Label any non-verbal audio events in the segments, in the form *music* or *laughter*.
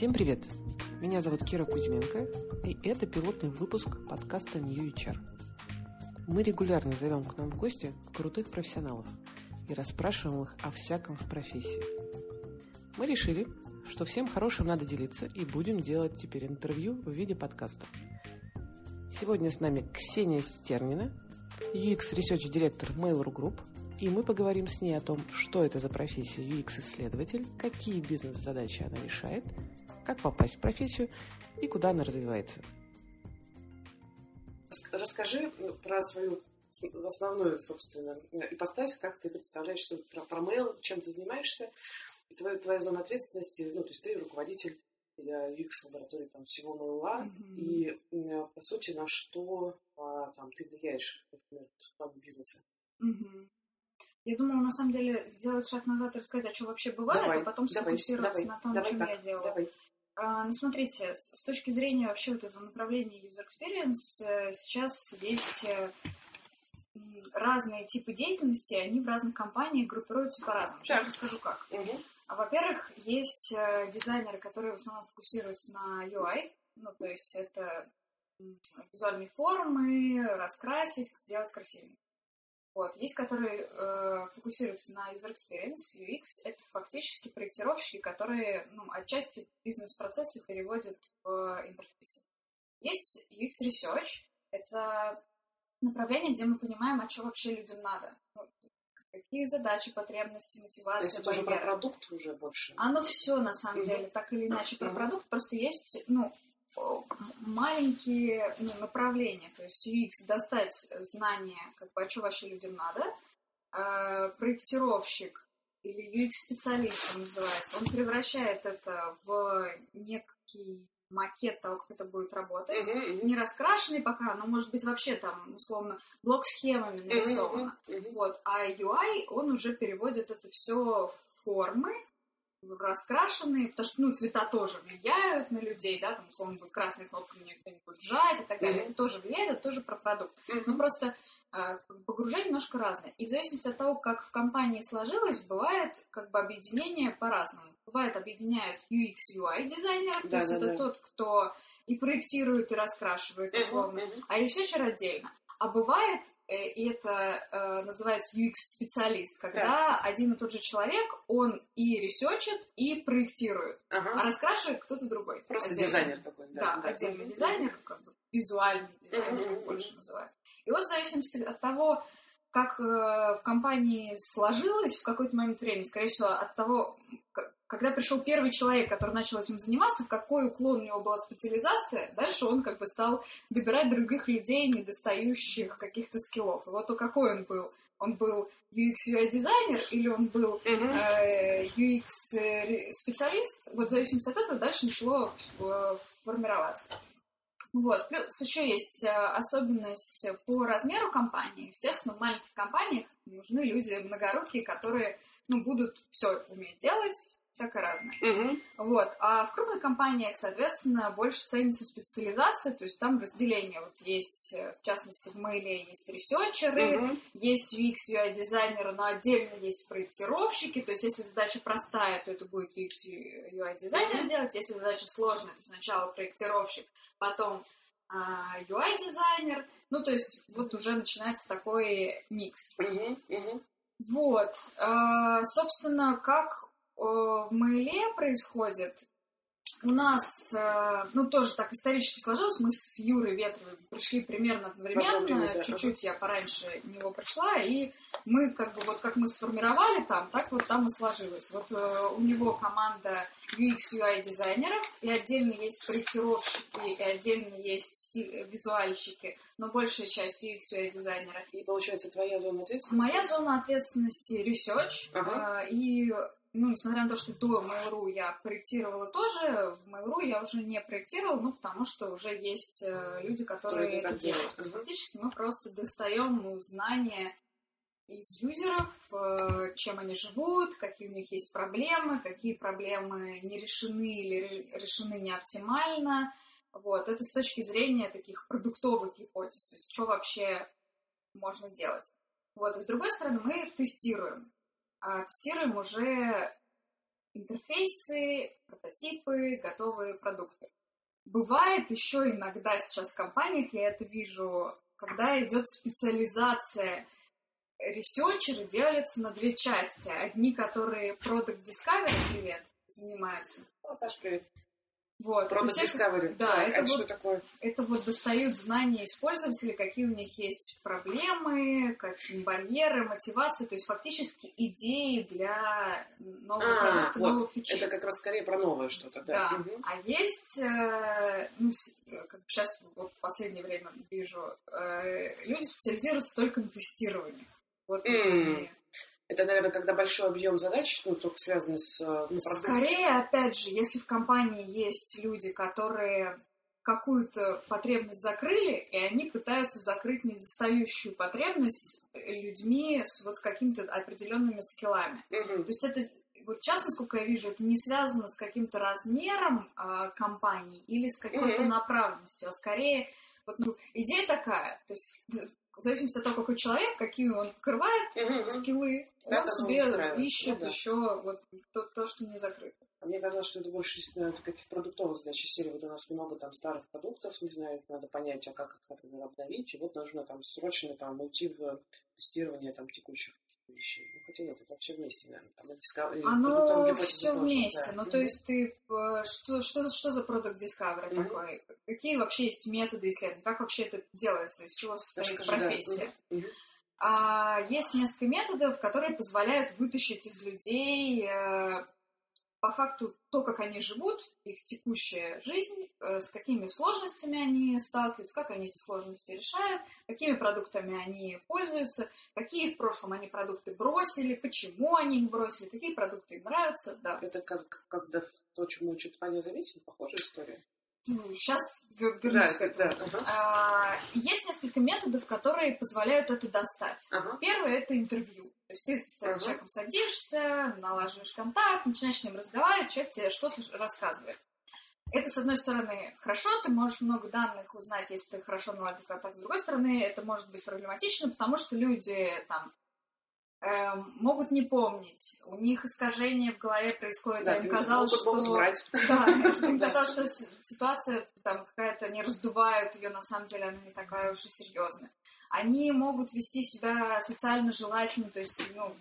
Всем привет! Меня зовут Кира Кузьменко, и это пилотный выпуск подкаста New HR. Мы регулярно зовем к нам в гости крутых профессионалов и расспрашиваем их о всяком в профессии. Мы решили, что всем хорошим надо делиться и будем делать теперь интервью в виде подкаста. Сегодня с нами Ксения Стернина, UX Research директор Mail.ru Group, и мы поговорим с ней о том, что это за профессия UX-исследователь, какие бизнес-задачи она решает, как попасть в профессию и куда она развивается. Расскажи про свою основную, собственно, ипостась, как ты представляешь, что про, про mail, чем ты занимаешься, и твою, твою зону ответственности, ну, то есть ты руководитель для UX-лаборатории там, всего МЛА, mm-hmm. и, по сути, на что а, там, ты влияешь, например, в бизнеса. Mm-hmm. Я думала, на самом деле, сделать шаг назад и рассказать, а что вообще бывает, давай, а потом сфокусироваться давай, на том, давай чем так, я делала. Давай. А, ну, смотрите, с, точки зрения вообще вот этого направления user experience, э, сейчас есть э, разные типы деятельности, они в разных компаниях группируются по-разному. Сейчас Так. расскажу как. Угу. А, Во-первых, есть э, дизайнеры, которые в основном фокусируются на UI, ну, то есть это визуальные формы, раскрасить, сделать красивее. Вот. Есть, которые э, фокусируются на user experience, UX. Это фактически проектировщики, которые ну, отчасти бизнес-процессы переводят в интерфейсы. Есть UX Research. Это направление, где мы понимаем, а что вообще людям надо. Ну, какие задачи, потребности, То мотивация, есть это уже про продукт уже больше. Оно все на самом Мгм. деле, так или иначе, про Мгм. продукт. Просто есть, ну, маленькие ну, направления. То есть UX достать знания, как бы, а что вообще людям надо. А, проектировщик или UX-специалист он называется, он превращает это в некий макет того, как это будет работать. Мгм, мгм. Не раскрашенный пока, но может быть вообще там, условно, блок схемами нарисовано. Мгм, мгм. Вот. А UI, он уже переводит это все в формы, раскрашенные, потому что, ну, цвета тоже влияют на людей, да, там, условно, будет красной кнопкой никто не будет жать и так далее. Мгм. Это тоже влияет, это тоже про продукт. Ну, Мгм. просто э, погружение немножко разное. И в зависимости от того, как в компании сложилось, бывает как бы объединение по-разному. Бывает объединяют UX, UI дизайнеров, то Да, есть да, это да. тот, кто и проектирует, и раскрашивает, условно, мгм. а researcher отдельно. А бывает, э, и это э, называется UX-специалист, когда один и тот же человек, он и research ит, и проектирует, а Ага. раскрашивает кто-то другой. Просто отдельно. дизайнер какой-то. Да, отдельный Мгм. дизайнер, как бы визуальный дизайнер, как больше называют. И вот в зависимости от того, как э, в компании сложилось в какой-то момент времени, скорее всего, от того, когда пришел первый человек, который начал этим заниматься, какой уклон у него была специализация, дальше он как бы стал выбирать других людей, недостающих каких-то skill ов. И вот то, какой он был. Он был UX UI дизайнер или он был э, UX специалист, вот в зависимости от этого дальше начало э, формироваться. Вот. Плюс еще есть э, особенность по размеру компании. Естественно, в маленьких компаниях нужны люди многорукие, которые ну, будут все уметь делать, всякое разное. Мгм. Вот. А в крупных компаниях, соответственно, больше ценится специализация, то есть там разделение. Вот есть, э, в частности, в мейле есть ресерчеры, Мгм. есть UX, UI дизайнеры, но отдельно есть проектировщики. То есть, если задача простая, то это будет UX, UI дизайнер Мгм. делать. Если задача сложная, то сначала проектировщик, потом а, UI дизайнер. Ну, то есть, вот уже начинается такой микс. Мгм. Мгм. Вот. А, собственно, как в Мейле происходит, у нас, э, ну, тоже так исторически сложилось, мы с Юрой Ветровым пришли примерно одновременно, чуть-чуть я пораньше него пришла, и мы, как бы, вот как мы сформировали там, так вот там и сложилось. Вот э, у него команда UX, UI дизайнеров, и отдельно есть проектировщики, и отдельно есть визуальщики, но большая часть UX, UI дизайнеров. И получается твоя зона ответственности? Моя зона ответственности research, Ага. э, и, ну, несмотря на то, что до Mail.ru я проектировала тоже, в Mail.ru я уже не проектировала, ну, потому что уже есть э, люди, которые Которые это делают. Фактически мы просто достаем знания из юзеров, э, чем они живут, какие у них есть проблемы, какие проблемы не решены или ре- решены не оптимально. Вот. Это с точки зрения таких продуктовых гипотез, то есть что вообще можно делать. Вот. И с другой стороны, мы тестируем. А тестируем уже интерфейсы, прототипы, готовые продукты. Бывает еще иногда сейчас в компаниях, я это вижу, когда идет специализация ресерчеры делятся на две части. Одни, которые Product Discovery, привет, занимаются. О, Саш, привет. Вот. Product тех- Discovery. Да, Так, это что вот- такое? Это вот достают знания из пользователей, какие у них есть проблемы, какие барьеры, мотивации, то есть фактически идеи для нового А, продукта, вот. новых фичей. Это как раз скорее про новое что-то, да. Да. Мгм. А есть, э, ну, э, как сейчас вот в последнее время вижу, э, люди специализируются только на тестировании. Вот они- Это, наверное, когда большой объем задач, ну, только связанный с... э, ну. Скорее, опять же, если в компании есть люди, которые какую-то потребность закрыли, и они пытаются закрыть недостающую потребность э, людьми с вот с какими-то определенными скиллами. Мгм. То есть это вот сейчас, насколько я вижу, это не связано с каким-то размером а, компании или с какой-то Мгм. направленностью, а скорее вот, ну, идея такая, то есть *laughs* в зависимости от того, какой человек, какие он покрывает Мгм. скиллы, Да, он себе ищет Ну да. еще вот то, то, что не закрыто. А мне казалось, что это больше наверное, каких продуктовых задач. Серии вот у нас много там старых продуктов, не знаю, надо понять, а как их надо обновить, и вот нужно там срочно там уйти в тестирование там текущих вещей. Ну, хотя нет, это все вместе, наверное. Там продуктовые Оно гипотезы все тоже, вместе. да. Ну, то есть ты э, что, что, что за продукт Discovery Мгм. такой? Какие вообще есть методы исследования? Как вообще это делается? Из чего состоит Расскажи, да. профессия? Мгм. Мгм. А, есть несколько методов, которые позволяют вытащить из людей э, по факту то, как они живут, их текущая жизнь, э, с какими сложностями они сталкиваются, как они эти сложности решают, какими продуктами они пользуются, какие в прошлом они продукты бросили, почему они их бросили, какие продукты им нравятся. Да. Это как, КЗДФ, то, чему учат Ваня Зависин, похожая история. Сейчас вернусь Да, к этому. да, ага. А, есть несколько методов, которые позволяют это достать. Ага. Первое это интервью. То есть ты с Ага. человеком садишься, налаживаешь контакт, начинаешь с ним разговаривать, человек тебе что-то рассказывает. Это, с одной стороны, хорошо, ты можешь много данных узнать, если ты хорошо наладил контакт. С другой стороны, это может быть проблематично, потому что люди там эм, могут не помнить, у них искажения в голове происходят, Да, им казалось, что... Да, им казалось, что ситуация там какая-то, не раздувают ее, на самом деле она не такая уж и серьезная. Они могут вести себя социально желательно, то есть, ну,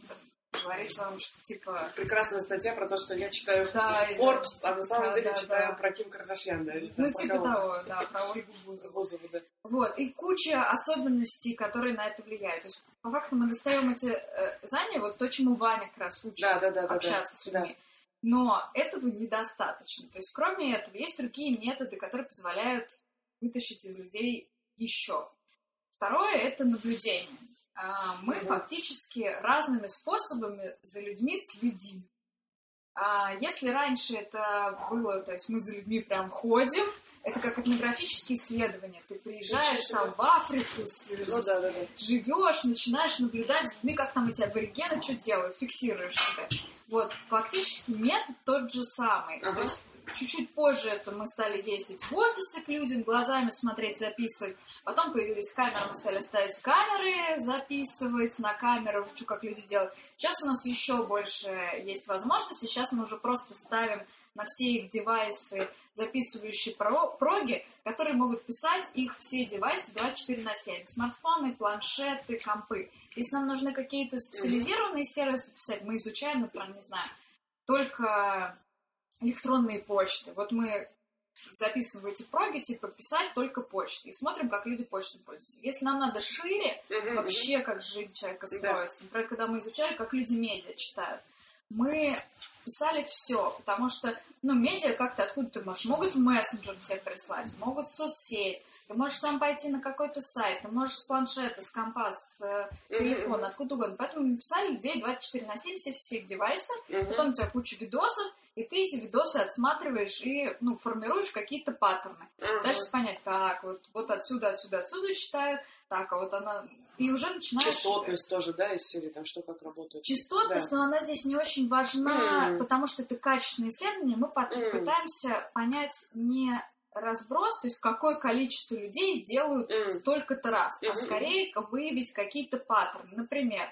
говорить вам, что типа... Прекрасная статья про то, что я читаю Да, Forbes, а на самом Да, деле да, читаю да. про Ким Кардашьян. Да, или Ну, типа кого-то. того, да, про Ольгу Бузову. Бузову, да. Вот, и куча особенностей, которые на это влияют. То есть, по факту, мы достаем эти э, знания, вот то, чему Ваня как раз учит Да, да, да, да, общаться с да. людьми. Но этого недостаточно. То есть, кроме этого, есть другие методы, которые позволяют вытащить из людей еще. Второе – это наблюдение. А, Мы Мгм. фактически разными способами за людьми следим. А, Если раньше это было, то есть мы за людьми прям ходим, это как этнографические исследования. Ты приезжаешь там в Африку, Ну да, да, да. живешь, начинаешь наблюдать за людьми, как там эти аборигены что делают, фиксируешь себя. Вот, фактически метод тот же самый. Ага. То есть чуть-чуть позже это мы стали ездить в офисы к людям, глазами смотреть, записывать. Потом появились камеры, мы стали ставить камеры, записывать на камеру, что как люди делают. Сейчас у нас еще больше есть возможностей. Сейчас мы уже просто ставим на все их девайсы записывающие про- проги, которые могут писать их все девайсы 24 на 7. Смартфоны, планшеты, компы. Если нам нужны какие-то специализированные сервисы писать, мы изучаем, например, не знаю, только электронные почты. Вот мы записываем эти проги, типа, писать только почты. И смотрим, как люди почтой пользуются. Если нам надо шире, Мгм, вообще как жизнь человека строится. Например, когда мы изучали, как люди медиа читают, мы писали все, потому что, ну, медиа как-то откуда ты можешь? Могут мессенджер тебе прислать, могут соцсеть, ты можешь сам пойти на какой-то сайт, ты можешь с планшета, с компа, с э, телефона, Мгм. откуда угодно. Поэтому мы писали людей 24 на 7, все всех девайсов, мгм. потом у тебя куча видосов, и ты эти видосы отсматриваешь и, ну, формируешь какие-то паттерны. Мгм. Пытаешься понять, так, вот, вот отсюда, отсюда, отсюда читают, так, а вот она... И уже начинаешь... Частотность тоже, да, из серии, там что как работает. Частотность, Да. но она здесь не очень важна, М. потому что это качественное исследование. Мы М. пытаемся понять не разброс, то есть какое количество людей делают М. столько-то раз, а Мгм. скорее выявить какие-то паттерны. Например,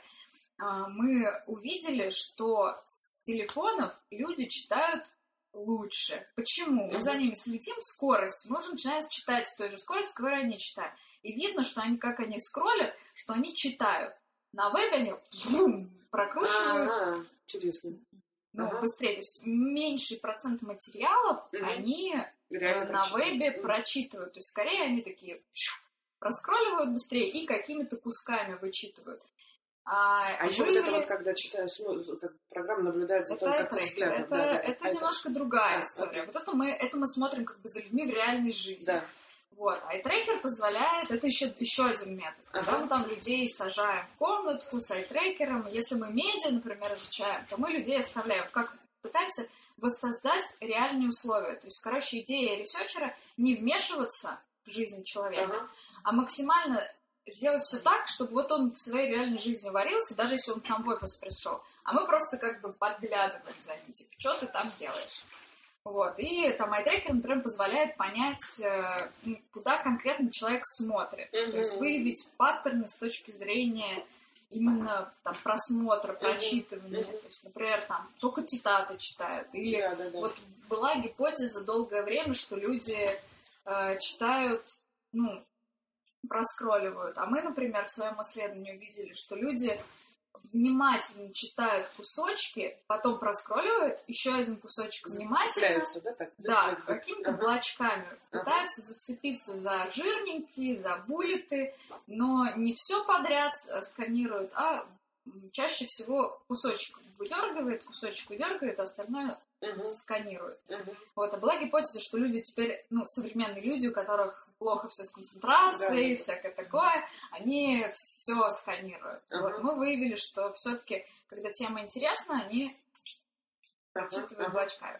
а, мы увидели, что с телефонов люди читают лучше. Почему? Мы за ними следим, скорость. Мы уже начинаем читать с той же скоростью, с которой они читают. И видно, что они, как они скроллят, что они читают. На вебе они бум, прокручивают. А, интересно. Ну, Ага. быстрее. То есть меньший процент материалов Мгм. они Реально на прочитать. вебе прочитывают. То есть скорее они такие проскролливают быстрее и какими-то кусками вычитывают. А, А еще вот это вот, когда читаю, смо- как программа наблюдает за это, том, как ты взглядом. это, да, да, это а немножко другая А, история. окей. Вот это мы, это мы смотрим как бы за людьми в реальной жизни. Да. Вот. А трекер позволяет, это еще, еще один метод. Когда Ага. мы там людей сажаем в комнатку с айтрекером, если мы медиа, например, изучаем, то мы людей оставляем. Как пытаемся воссоздать реальные условия. То есть, короче, идея ресерчера не вмешиваться в жизнь человека, Ага. а максимально сделать все так, чтобы вот он в своей реальной жизни варился, даже если он к нам в офис пришел. А мы просто как бы подглядываем за ним, типа, что ты там делаешь. Вот. И там iTracker, например, позволяет понять, э, куда конкретно человек смотрит. Мгм. То есть выявить паттерны с точки зрения именно там, просмотра, прочитывания. То есть, например, там только цитаты читают. Или Да, да, да. вот была гипотеза долгое время, что люди э, читают, ну, проскролливают. А мы, например, в своем исследовании увидели, что люди внимательно читают кусочки, потом проскролливают, еще один кусочек внимательно, да, так? да, Так, какими-то Ага. блочками. Ага. Пытаются зацепиться за жирненькие, за буллеты, но не все подряд э, сканируют, а чаще всего кусочек выдергивает, кусочек выдергивает, а остальное Мгм. сканирует. Мгм. Вот, а была гипотеза, что люди теперь, ну, современные люди, у которых плохо все с концентрацией, Да. всякое такое, они все сканируют. Ага. Вот, мы выявили, что все-таки, когда тема интересна, они прочитывают ага. блочками.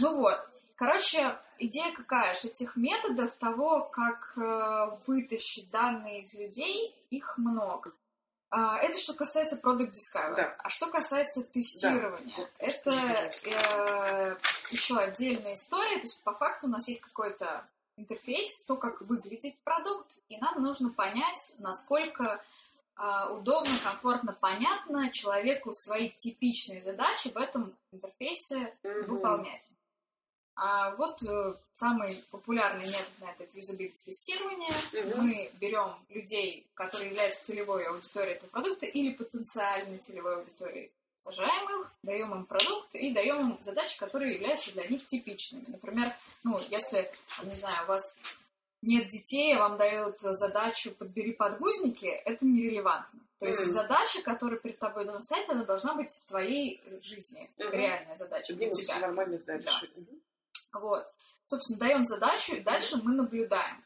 Ну вот, короче, идея какая? Что этих методов того, как э, вытащить данные из людей, их много. А, это что касается Product Discovery. Да. А что касается тестирования, Вот, это э, еще отдельная история. То есть по факту у нас есть какой-то интерфейс, то, как выглядит продукт, и нам нужно понять, насколько а, удобно, комфортно, понятно человеку свои типичные задачи в этом интерфейсе Мгм. выполнять. А вот э, самый популярный метод на это это юзабилити тестирование. Мгм. Мы берем людей, которые являются целевой аудиторией этого продукта или потенциальной целевой аудиторией, сажаем их, даем им продукт и даем им задачи, которые являются для них типичными. Например, ну, если, не знаю, у вас нет детей, а вам дают задачу «подбери подгузники», это нерелевантно. То есть Мгм. задача, которая перед тобой должна стоять, она должна быть в твоей жизни. Мгм. Реальная задача для Одним из тебя. нормальных, да, Да. решений. Вот. Собственно, даем задачу, и дальше мы наблюдаем.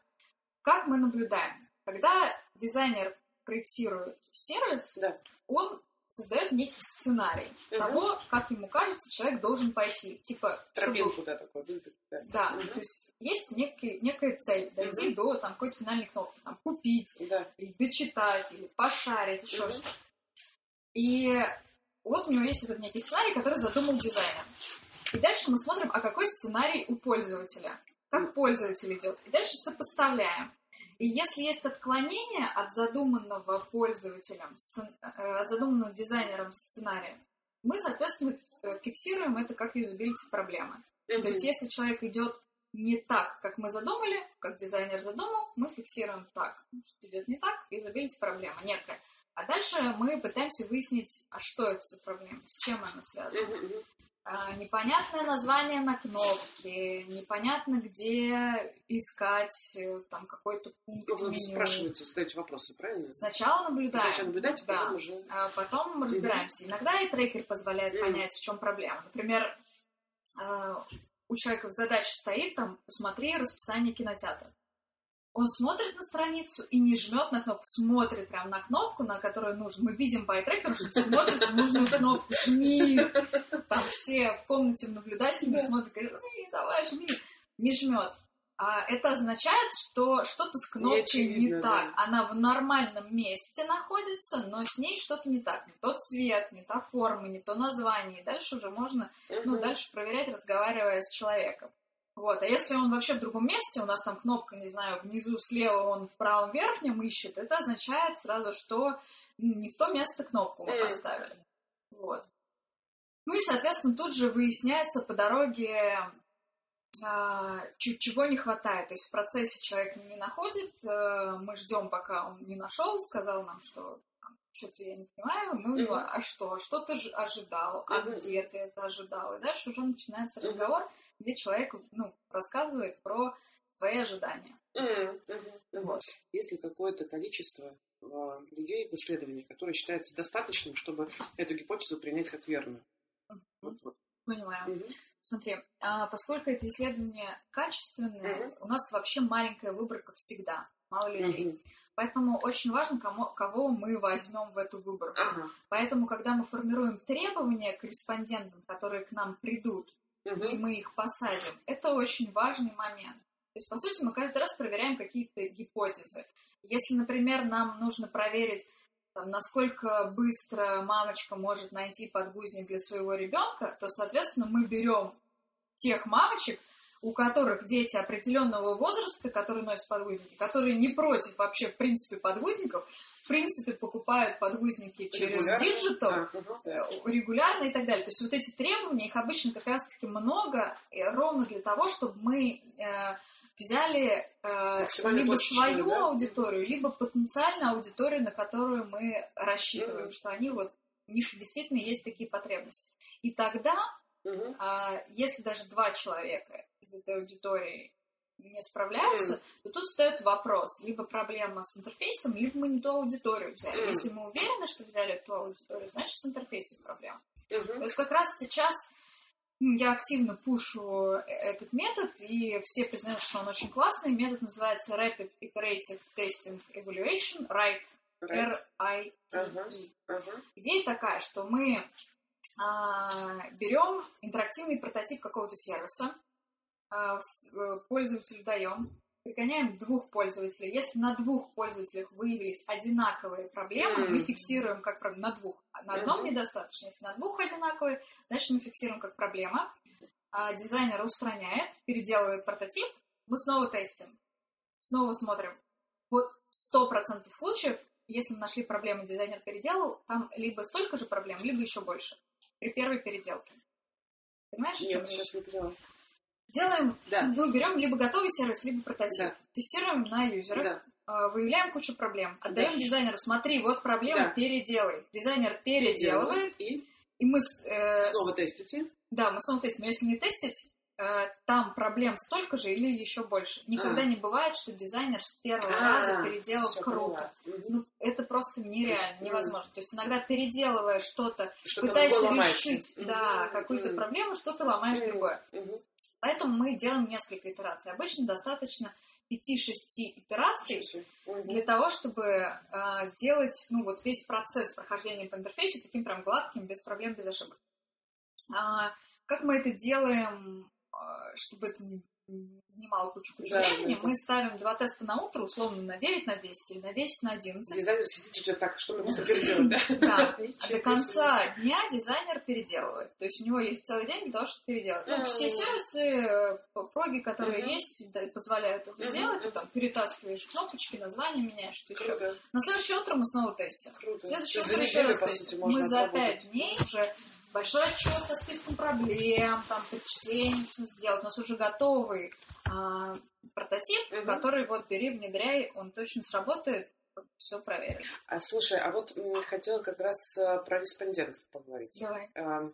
Как мы наблюдаем? Когда дизайнер проектирует сервис, Да. он создает некий сценарий Мгм. того, как ему кажется, человек должен пойти. Типа, чтобы- Тропинку, да, такой. да, да. Мгм. то есть есть некий, некая цель дойти Мгм. до там, какой-то финальной кнопки, там, купить, Да. или дочитать, или пошарить, еще Мгм. что-то. И вот у него есть этот некий сценарий, который задумал дизайнер. И дальше мы смотрим, а какой сценарий у пользователя. Как пользователь идет. И дальше сопоставляем. И если есть отклонение от задуманного пользователем, э, от задуманного дизайнером сценария, мы, соответственно, фиксируем это как юзабилити проблемы. То Мгм. есть, если человек идет не так, как мы задумали, как дизайнер задумал, мы фиксируем так. Значит, идет не так, юзабилити проблема некая. А дальше мы пытаемся выяснить, а что это за проблема, с чем она связана. А, непонятное название на кнопке, непонятно, где искать э, там какой-то пункт Ну, Вы меню. спрашиваете, задаете вопросы, правильно? Сначала наблюдаем. Сначала наблюдать, да. потом уже... А потом разбираемся. Иногда и трекер позволяет Мгм. понять, в чем проблема. Например, э, у человека в задаче стоит там, посмотри расписание кинотеатра. Он смотрит на страницу и не жмет на кнопку, смотрит прям на кнопку, на которую нужно. Мы видим по трекеру, что смотрит на нужную кнопку, жми. Там все в комнате наблюдательные Да. смотрят, говорят, «Эй, давай, жми. Не жмет. А это означает, что что-то с кнопкой не, очевидно, так. да. Она в нормальном месте находится, но с ней что-то не так. Не тот цвет, не та форма, не то название. И дальше уже можно, ну, Мгм. дальше проверять, разговаривая с человеком. Вот, а если он вообще в другом месте, у нас там кнопка, не знаю, внизу слева, он в правом верхнем ищет, это означает сразу, что не в то место кнопку мы поставили. Вот. Ну и, соответственно, тут же выясняется по дороге, а, чего не хватает. То есть в процессе человек не находит, э, мы ждем, пока он не нашел, сказал нам, что что-то я не понимаю, мы у него, а что, а что ты ожидал, а где ты это ожидал? И дальше уже начинается разговор, где человек ну, рассказывает про свои ожидания. Вот. Есть ли какое-то количество а, людей в исследовании, которое считается достаточным, чтобы эту гипотезу принять как верную? Вот, вот. Понимаю. Угу. Смотри, а поскольку это исследование качественное, угу. у нас вообще маленькая выборка всегда, мало людей. Угу. Поэтому очень важно, кому, кого мы возьмем в эту выборку. Ага. Поэтому, когда мы формируем требования к респондентам, которые к нам придут, угу. и мы их посадим, это очень важный момент. То есть, по сути, мы каждый раз проверяем какие-то гипотезы. Если, например, нам нужно проверить, насколько быстро мамочка может найти подгузник для своего ребенка, то, соответственно, мы берем тех мамочек, у которых дети определенного возраста, которые носят подгузники, которые не против вообще, в принципе, подгузников, в принципе, покупают подгузники через digital регулярно. регулярно и так далее. То есть вот эти требования, их обычно как раз-таки много, ровно для того, чтобы мы э, взяли э, либо свою да? аудиторию, либо потенциальную аудиторию, на которую мы рассчитываем, mm-hmm. что они вот у них действительно есть такие потребности. И тогда, mm-hmm. э, если даже два человека из этой аудитории не справляются, mm. то тут встает вопрос, либо проблема с интерфейсом, либо мы не ту аудиторию взяли. Mm. Если мы уверены, что взяли ту аудиторию, значит с интерфейсом проблема. Mm-hmm. То есть как раз сейчас я активно пушу этот метод, и все признают, что он очень классный. Метод называется Rapid Iterative Testing Evaluation, RITE, R-I-T-E. Uh-huh. Uh-huh. Идея такая, что мы а, берем интерактивный прототип какого-то сервиса, а, э, пользователю даем, пригоняем двух пользователей. Если на двух пользователях выявились одинаковые проблемы, mm. мы фиксируем как проблему на двух. А на одном mm-hmm. недостаточно. Если на двух одинаковые, значит мы фиксируем как проблема. А дизайнер устраняет, переделывает прототип, мы снова тестим. Снова смотрим. Вот сто процентов случаев, если мы нашли проблему, дизайнер переделал, там либо столько же проблем, либо еще больше. При первой переделке. Понимаешь, Нет, о чем сейчас не поняла. Делаем, да. ну, берем либо готовый сервис, либо прототип. Да. Тестируем на юзерах. Да. А, выявляем кучу проблем, отдаем да. дизайнеру, смотри, вот проблема, да. переделай. Дизайнер переделывает, и, и мы... Э, снова тестите. Да, мы снова тестим. Но если не тестить, э, там проблем столько же или еще больше. Никогда а. не бывает, что дизайнер с первого а, раза переделал круто. Угу. Ну, это просто нереально, есть, невозможно. То есть иногда переделывая что-то, что пытаясь решить угу. да, какую-то угу. проблему, что-то ломаешь угу. другое. Угу. Поэтому мы делаем несколько итераций. Обычно достаточно 5-6 итераций для того, чтобы э, сделать ну, вот весь процесс прохождения по интерфейсу таким прям гладким, без проблем, без ошибок. А, как мы это делаем, э, чтобы это занимало кучу-кучу да, времени, да, мы ставим два теста на утро, условно, на 9 на 10 или на 10 на 11. Дизайнер сидит уже так, что мы быстро переделаем, да? *laughs* Да. До конца дня дизайнер переделывает. То есть у него есть целый день для того, чтобы переделать. Ну, все сервисы, э, проги, которые есть, позволяют это сделать. Ты там перетаскиваешь кнопочки, название меняешь, что еще. На следующее утро мы снова тестим. Круто. Следующее утро еще раз тестим. Мы за 5 дней уже большой отчет со списком проблем, там, перечислений, что сделать. У нас уже готовый а, прототип, угу. который вот бери, внедряй, он точно сработает, все проверим. А, слушай, а вот хотела как раз э, про респондентов поговорить. Давай. А,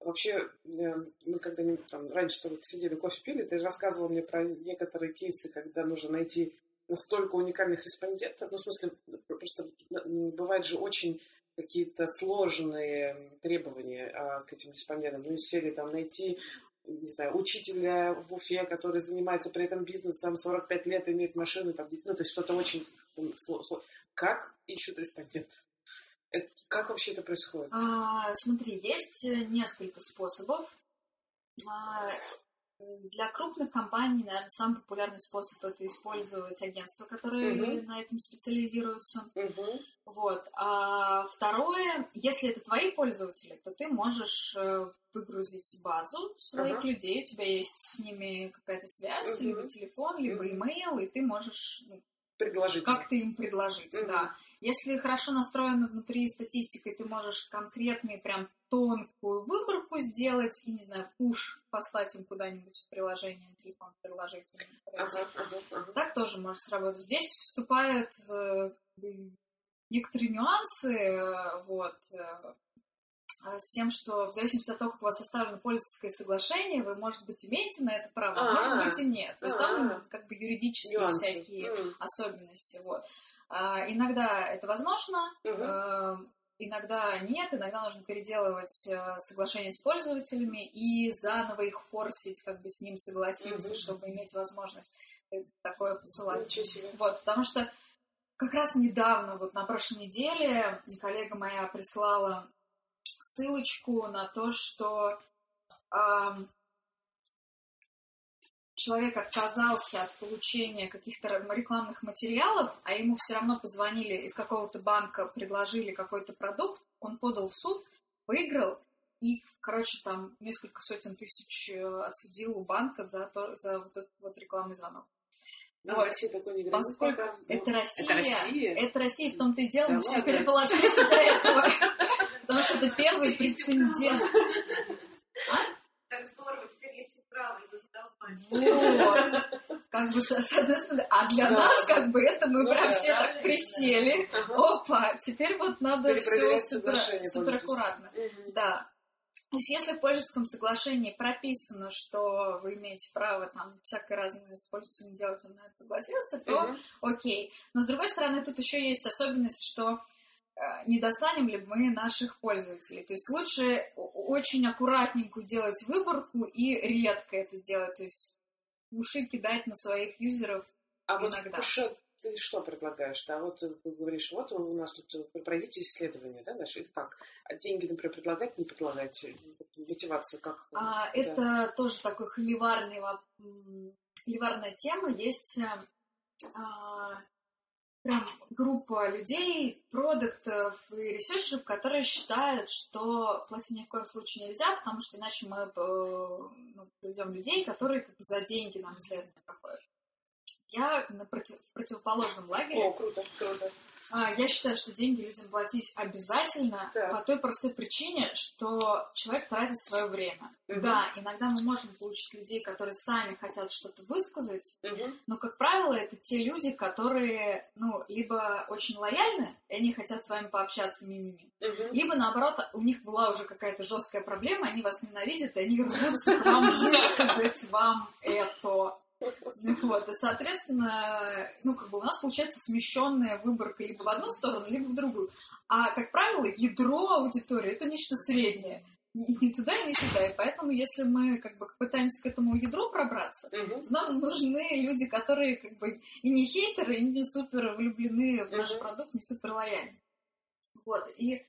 вообще, э, мы когда там, раньше что сидели, кофе пили, ты рассказывал мне про некоторые кейсы, когда нужно найти настолько уникальных респондентов. Ну, в смысле, просто бывает же очень какие-то сложные требования а, к этим респондентам. Ну, из серии там найти не знаю, учителя в Уфе, который занимается при этом бизнесом, 45 лет, имеет машину, там, ну, то есть что-то очень сложно. Как ищут респондентов? как вообще это происходит? А, смотри, есть несколько способов. А, Для крупных компаний, наверное, самый популярный способ это использовать агентства, которые Мгм. на этом специализируются. Мгм. Вот. А второе, если это твои пользователи, то ты можешь э, выгрузить базу своих Ага. людей, у тебя есть с ними какая-то связь, Мгм. либо телефон, либо Мгм. имейл, и ты можешь ну, Предложить. как-то им предложить, Мгм. да. Если хорошо настроена внутри статистика, и ты можешь конкретные, прям тонкую выборку сделать и, не знаю, пуш послать им куда-нибудь в приложение, на телефон приложить. им. Ага, ага, ага. Так тоже может сработать. Здесь вступают э, как некоторые нюансы, э, вот, э, с тем, что в зависимости от того, как у вас составлено пользовательское соглашение, вы, может быть, имеете на это право, а может быть и нет. То есть там как бы юридические Нюансы. всякие особенности. Вот. А, иногда это возможно, э, иногда нет, иногда нужно переделывать э, соглашения с пользователями и заново их форсить, как бы с ним согласиться, чтобы иметь возможность такое посылать. Вот, потому что как раз недавно, вот на прошлой неделе, коллега моя прислала ссылочку на то, что ам, человек отказался от получения каких-то рекламных материалов, а ему все равно позвонили из какого-то банка, предложили какой-то продукт, он подал в суд, выиграл, и, короче, там несколько сотен тысяч э, отсудил у банка за, то, за вот этот вот рекламный звонок. Нам Вот. в России такой не говорят. Поскольку Ну, пока, ну, это Россия, Это Россия? это Россия, в том-то и дело, Да мы все ладно? переполошились из-за этого. *laughs* Потому что это первый прецедент. Так здорово, теперь есть и право его задолбать. Вот. Как бы, с с одной стороны, а для Да. нас, как бы, это мы Ну прям да. все так присели. Ага. Опа, теперь вот надо все супер, аккуратно. Да. То есть, если в пользовательском соглашении прописано, что вы имеете право там всякое разное с пользователем делать, он на это согласился, то Мгм. окей. Но с другой стороны, тут еще есть особенность, что не достанем ли мы наших пользователей. То есть лучше очень аккуратненькую делать выборку и редко это делать. То есть уши кидать на своих юзеров. А вот Иногда. в Пуше ты что предлагаешь? Да, вот ты говоришь, вот у нас тут э, пройдите исследование, да, Даша? Или как? А деньги, например, предлагать, не предлагать? Вот Мотивация как? А, Да. это тоже такой холиварный, холиварная тема. Есть э, а, группа людей, продуктов и ресерчеров, которые считают, что платить ни в коем случае нельзя, потому что иначе мы э, ну, приведем людей, которые как бы за деньги нам исследования проходят. Я на против- в противоположном лагере. О, круто, круто. А, Я считаю, что деньги людям платить обязательно Так. по той простой причине, что человек тратит свое время. Мгм. Да, иногда мы можем получить людей, которые сами хотят что-то высказать, Мгм. но, как правило, это те люди, которые, ну, либо очень лояльны, и они хотят с вами пообщаться мимими, Мгм. либо, наоборот, у них была уже какая-то жесткая проблема, они вас ненавидят, и они рвутся к вам *laughs* высказать вам это. *laughs* Вот, и, соответственно, ну, как бы у нас получается смещенная выборка либо в одну сторону, либо в другую. А, как правило, ядро аудитории — это нечто среднее. Ни ни туда, ни сюда. И поэтому, если мы как бы пытаемся к этому ядру пробраться, Мгм. то нам нужны люди, которые как бы и не хейтеры, и не супер влюблены в наш продукт, не супер лояльны. Вот. И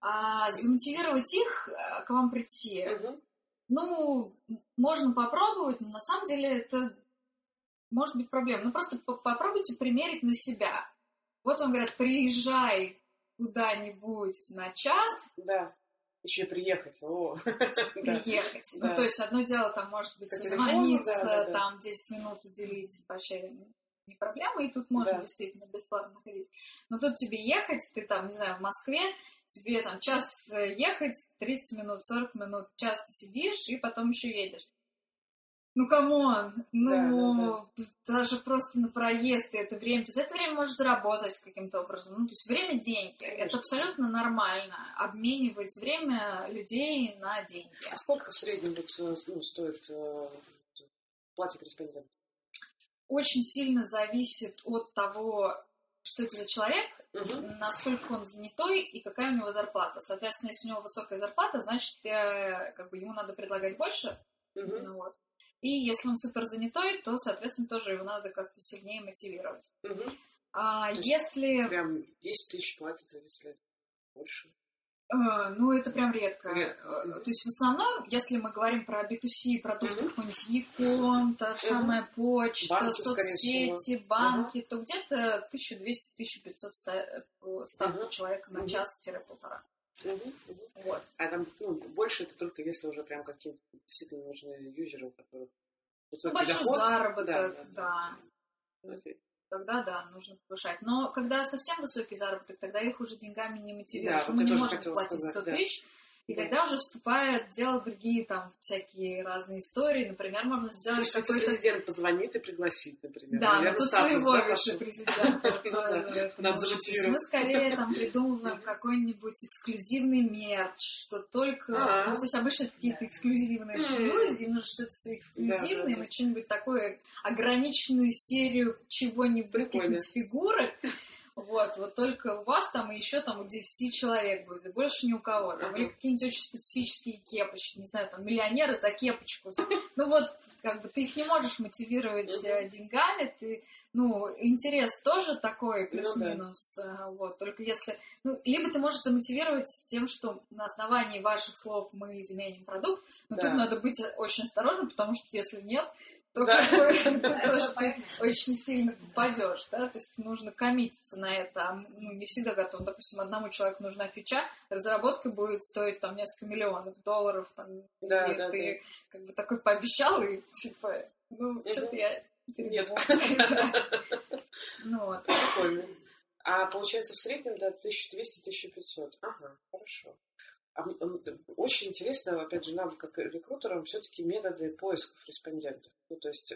а, замотивировать их а, к вам прийти, Мгм. ну, можно попробовать, но на самом деле это может быть проблема. Ну, просто по- попробуйте примерить на себя. Вот вам говорят, приезжай куда-нибудь на час, Да. Еще приехать. О. *laughs* Приехать. Да. Ну, то есть одно дело, там, может быть, да, да, да. там, 10 минут уделить, вообще не проблема, и тут можно Да. действительно бесплатно ходить. Но тут тебе ехать, ты там, не знаю, в Москве, тебе там час э, ехать, 30 минут, 40 минут, час ты сидишь, и потом еще едешь. Ну, come on, ну, даже просто на проезд и это время. То есть это время можешь заработать каким-то образом. Ну, то есть время – деньги. Конечно. Это абсолютно нормально. Обменивать время людей на деньги. А сколько в среднем вот, э, ну, стоит э, платить респондент? Очень сильно зависит от того, что это за человек, Мгм. насколько он занятой и какая у него зарплата. Соответственно, если у него высокая зарплата, значит, э, как бы ему надо предлагать больше. Ну, вот. И если он супер занятой, то, соответственно, тоже его надо как-то сильнее мотивировать. Мгм. А То если... Прям 10 тысяч платит за исследование. Больше. Э, Ну, это прям редко. Редко. Э, То есть в основном, если мы говорим про B2C продукты, Мгм. какой-нибудь Яком, та же самая почта, Банки, соцсети, банки, то где-то 1200-1500 ста- э, ставка Мгм. человека на час-полтора. Вот. А там, ну, больше это только если уже прям какие-то действительно нужны юзеры, у которых Ну, большой доход. заработок, Да, да, да, Окей. Тогда да, нужно повышать. Но когда совсем высокий заработок, тогда их уже деньгами не мотивируешь. Да, вот я не можем платить сказать, 100 да. тысяч. И Да. тогда уже вступают в дело другие там всякие разные истории. Например, можно сделать Пусть какой-то президент позвонит и пригласит, например. Да, но Наверное, тут статус, своего да, президента. *laughs* Ну надо замотивировать. Мы скорее там придумываем какой-нибудь эксклюзивный мерч, что только... А. Ну, то есть обычно какие-то эксклюзивные шлюзи, им нужно что-то эксклюзивное, мы что-нибудь такое, ограниченную серию чего-нибудь, каких-нибудь фигурок, вот, вот только у вас там и еще там у 10 человек будет, и больше ни у кого. Там. Или какие-нибудь очень специфические кепочки, не знаю, там, миллионеры за кепочку. Ну вот, как бы ты их не можешь мотивировать э, деньгами, ты, ну, интерес тоже такой, плюс-минус, э, вот, только если, ну, либо ты можешь замотивировать тем, что на основании ваших слов мы изменим продукт, но Да. тут надо быть очень осторожным, потому что если нет, то Да. как бы *laughs* ты тоже ты очень сильно попадешь, да, то есть нужно коммититься на это, а, ну, не всегда готов. Допустим, одному человеку нужна фича, разработка будет стоить там несколько миллионов долларов, там, Да, и да, ты как бы такой пообещал, и типа, ну, что-то я передумал. Да. *laughs* *laughs* Ну вот. Прикольно. А получается в среднем, да, 1200-1500. Ага, хорошо. А, очень интересно, опять же, нам, как рекрутерам, все-таки методы поисков респондентов. Ну, то есть,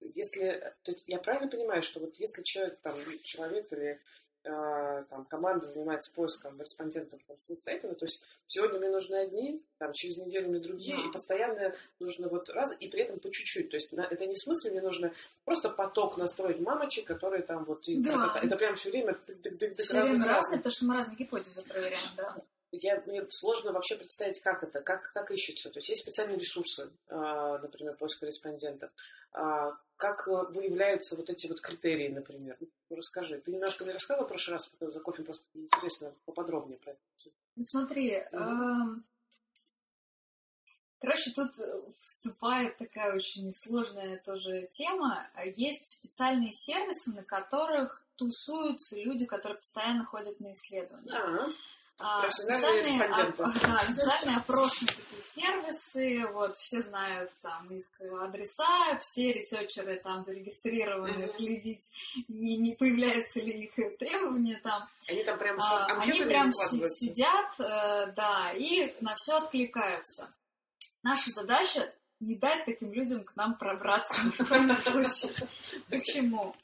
если, то есть я правильно понимаю, что вот если человек, там, человек или э, там, команда занимается поиском респондентов там, самостоятельно, то есть сегодня мне нужны одни, там, через неделю мне другие, Да. и постоянно нужно вот раз, и при этом по чуть-чуть. То есть на- это не в смысле мне нужно просто поток настроить мамочек, которые там вот... и Да. это, это прям все время тык-тык-тык-тык, Все время разных-разных. разные, потому что мы разные гипотезы проверяем, да. Я, мне сложно вообще представить, как это, как, как ищется. То есть есть специальные ресурсы, а, например, поиска респондентов. А, Как выявляются вот эти вот критерии, например? Ну, расскажи. Ты немножко мне рассказывала в прошлый раз за кофе, просто интересно поподробнее про это. Ну смотри, короче, тут вступает такая очень сложная тоже тема. Есть специальные сервисы, на которых тусуются люди, которые постоянно ходят на исследования. А, А, специальные *laughs* да, специальные опросные такие сервисы, вот, все знают там их адреса, все ресерчеры там зарегистрированы, Мгм. следить, не, не появляются ли их требования там. они там прям с А, Они прям сидят, э, да, и на все откликаются. Наша задача не дать таким людям к нам пробраться ни *laughs* в коем случае. *laughs* Почему?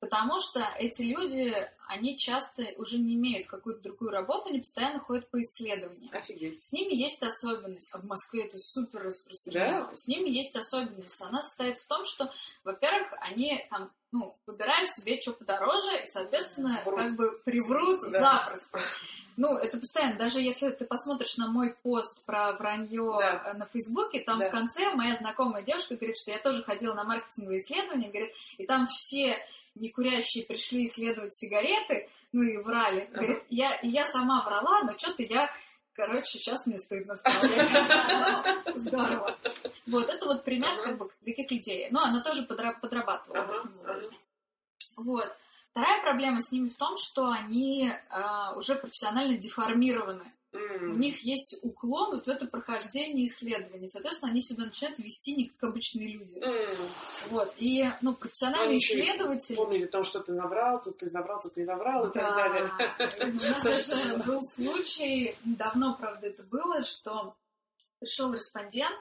Потому что эти люди, они часто уже не имеют какую-то другую работу, они постоянно ходят по исследованиям. Офигеть. С ними есть особенность, а в Москве это супер распространено. Да? С ними есть особенность. Она состоит в том, что, во-первых, они там, ну, выбирают себе что подороже, и, соответственно, Врут. как бы приврут Да. запросто. Ну, это постоянно. Даже если ты посмотришь на мой пост про вранье Да. на Фейсбуке, там Да. в конце моя знакомая девушка говорит, что я тоже ходила на маркетинговые исследования, говорит, и там все некурящие пришли исследовать сигареты, ну и врали. Ага. Говорит, я, и я сама врала, но что-то я Короче, сейчас мне стыдно стало. «Ну, Здорово. Вот, это вот пример как бы таких людей. Но она тоже подра- подрабатывала. Вот. Вторая проблема с ними в том, что они а, уже профессионально деформированы. У них есть уклон вот в это прохождение исследований. Соответственно, они себя начинают вести не как обычные люди. М. Вот. И, ну, Ну, профессиональные исследователи... Помнили о том, что ты наврал, тут ты наврал, тут не наврал и так Да. далее. У нас *laughs* даже был случай, давно, правда, это было, что пришел респондент,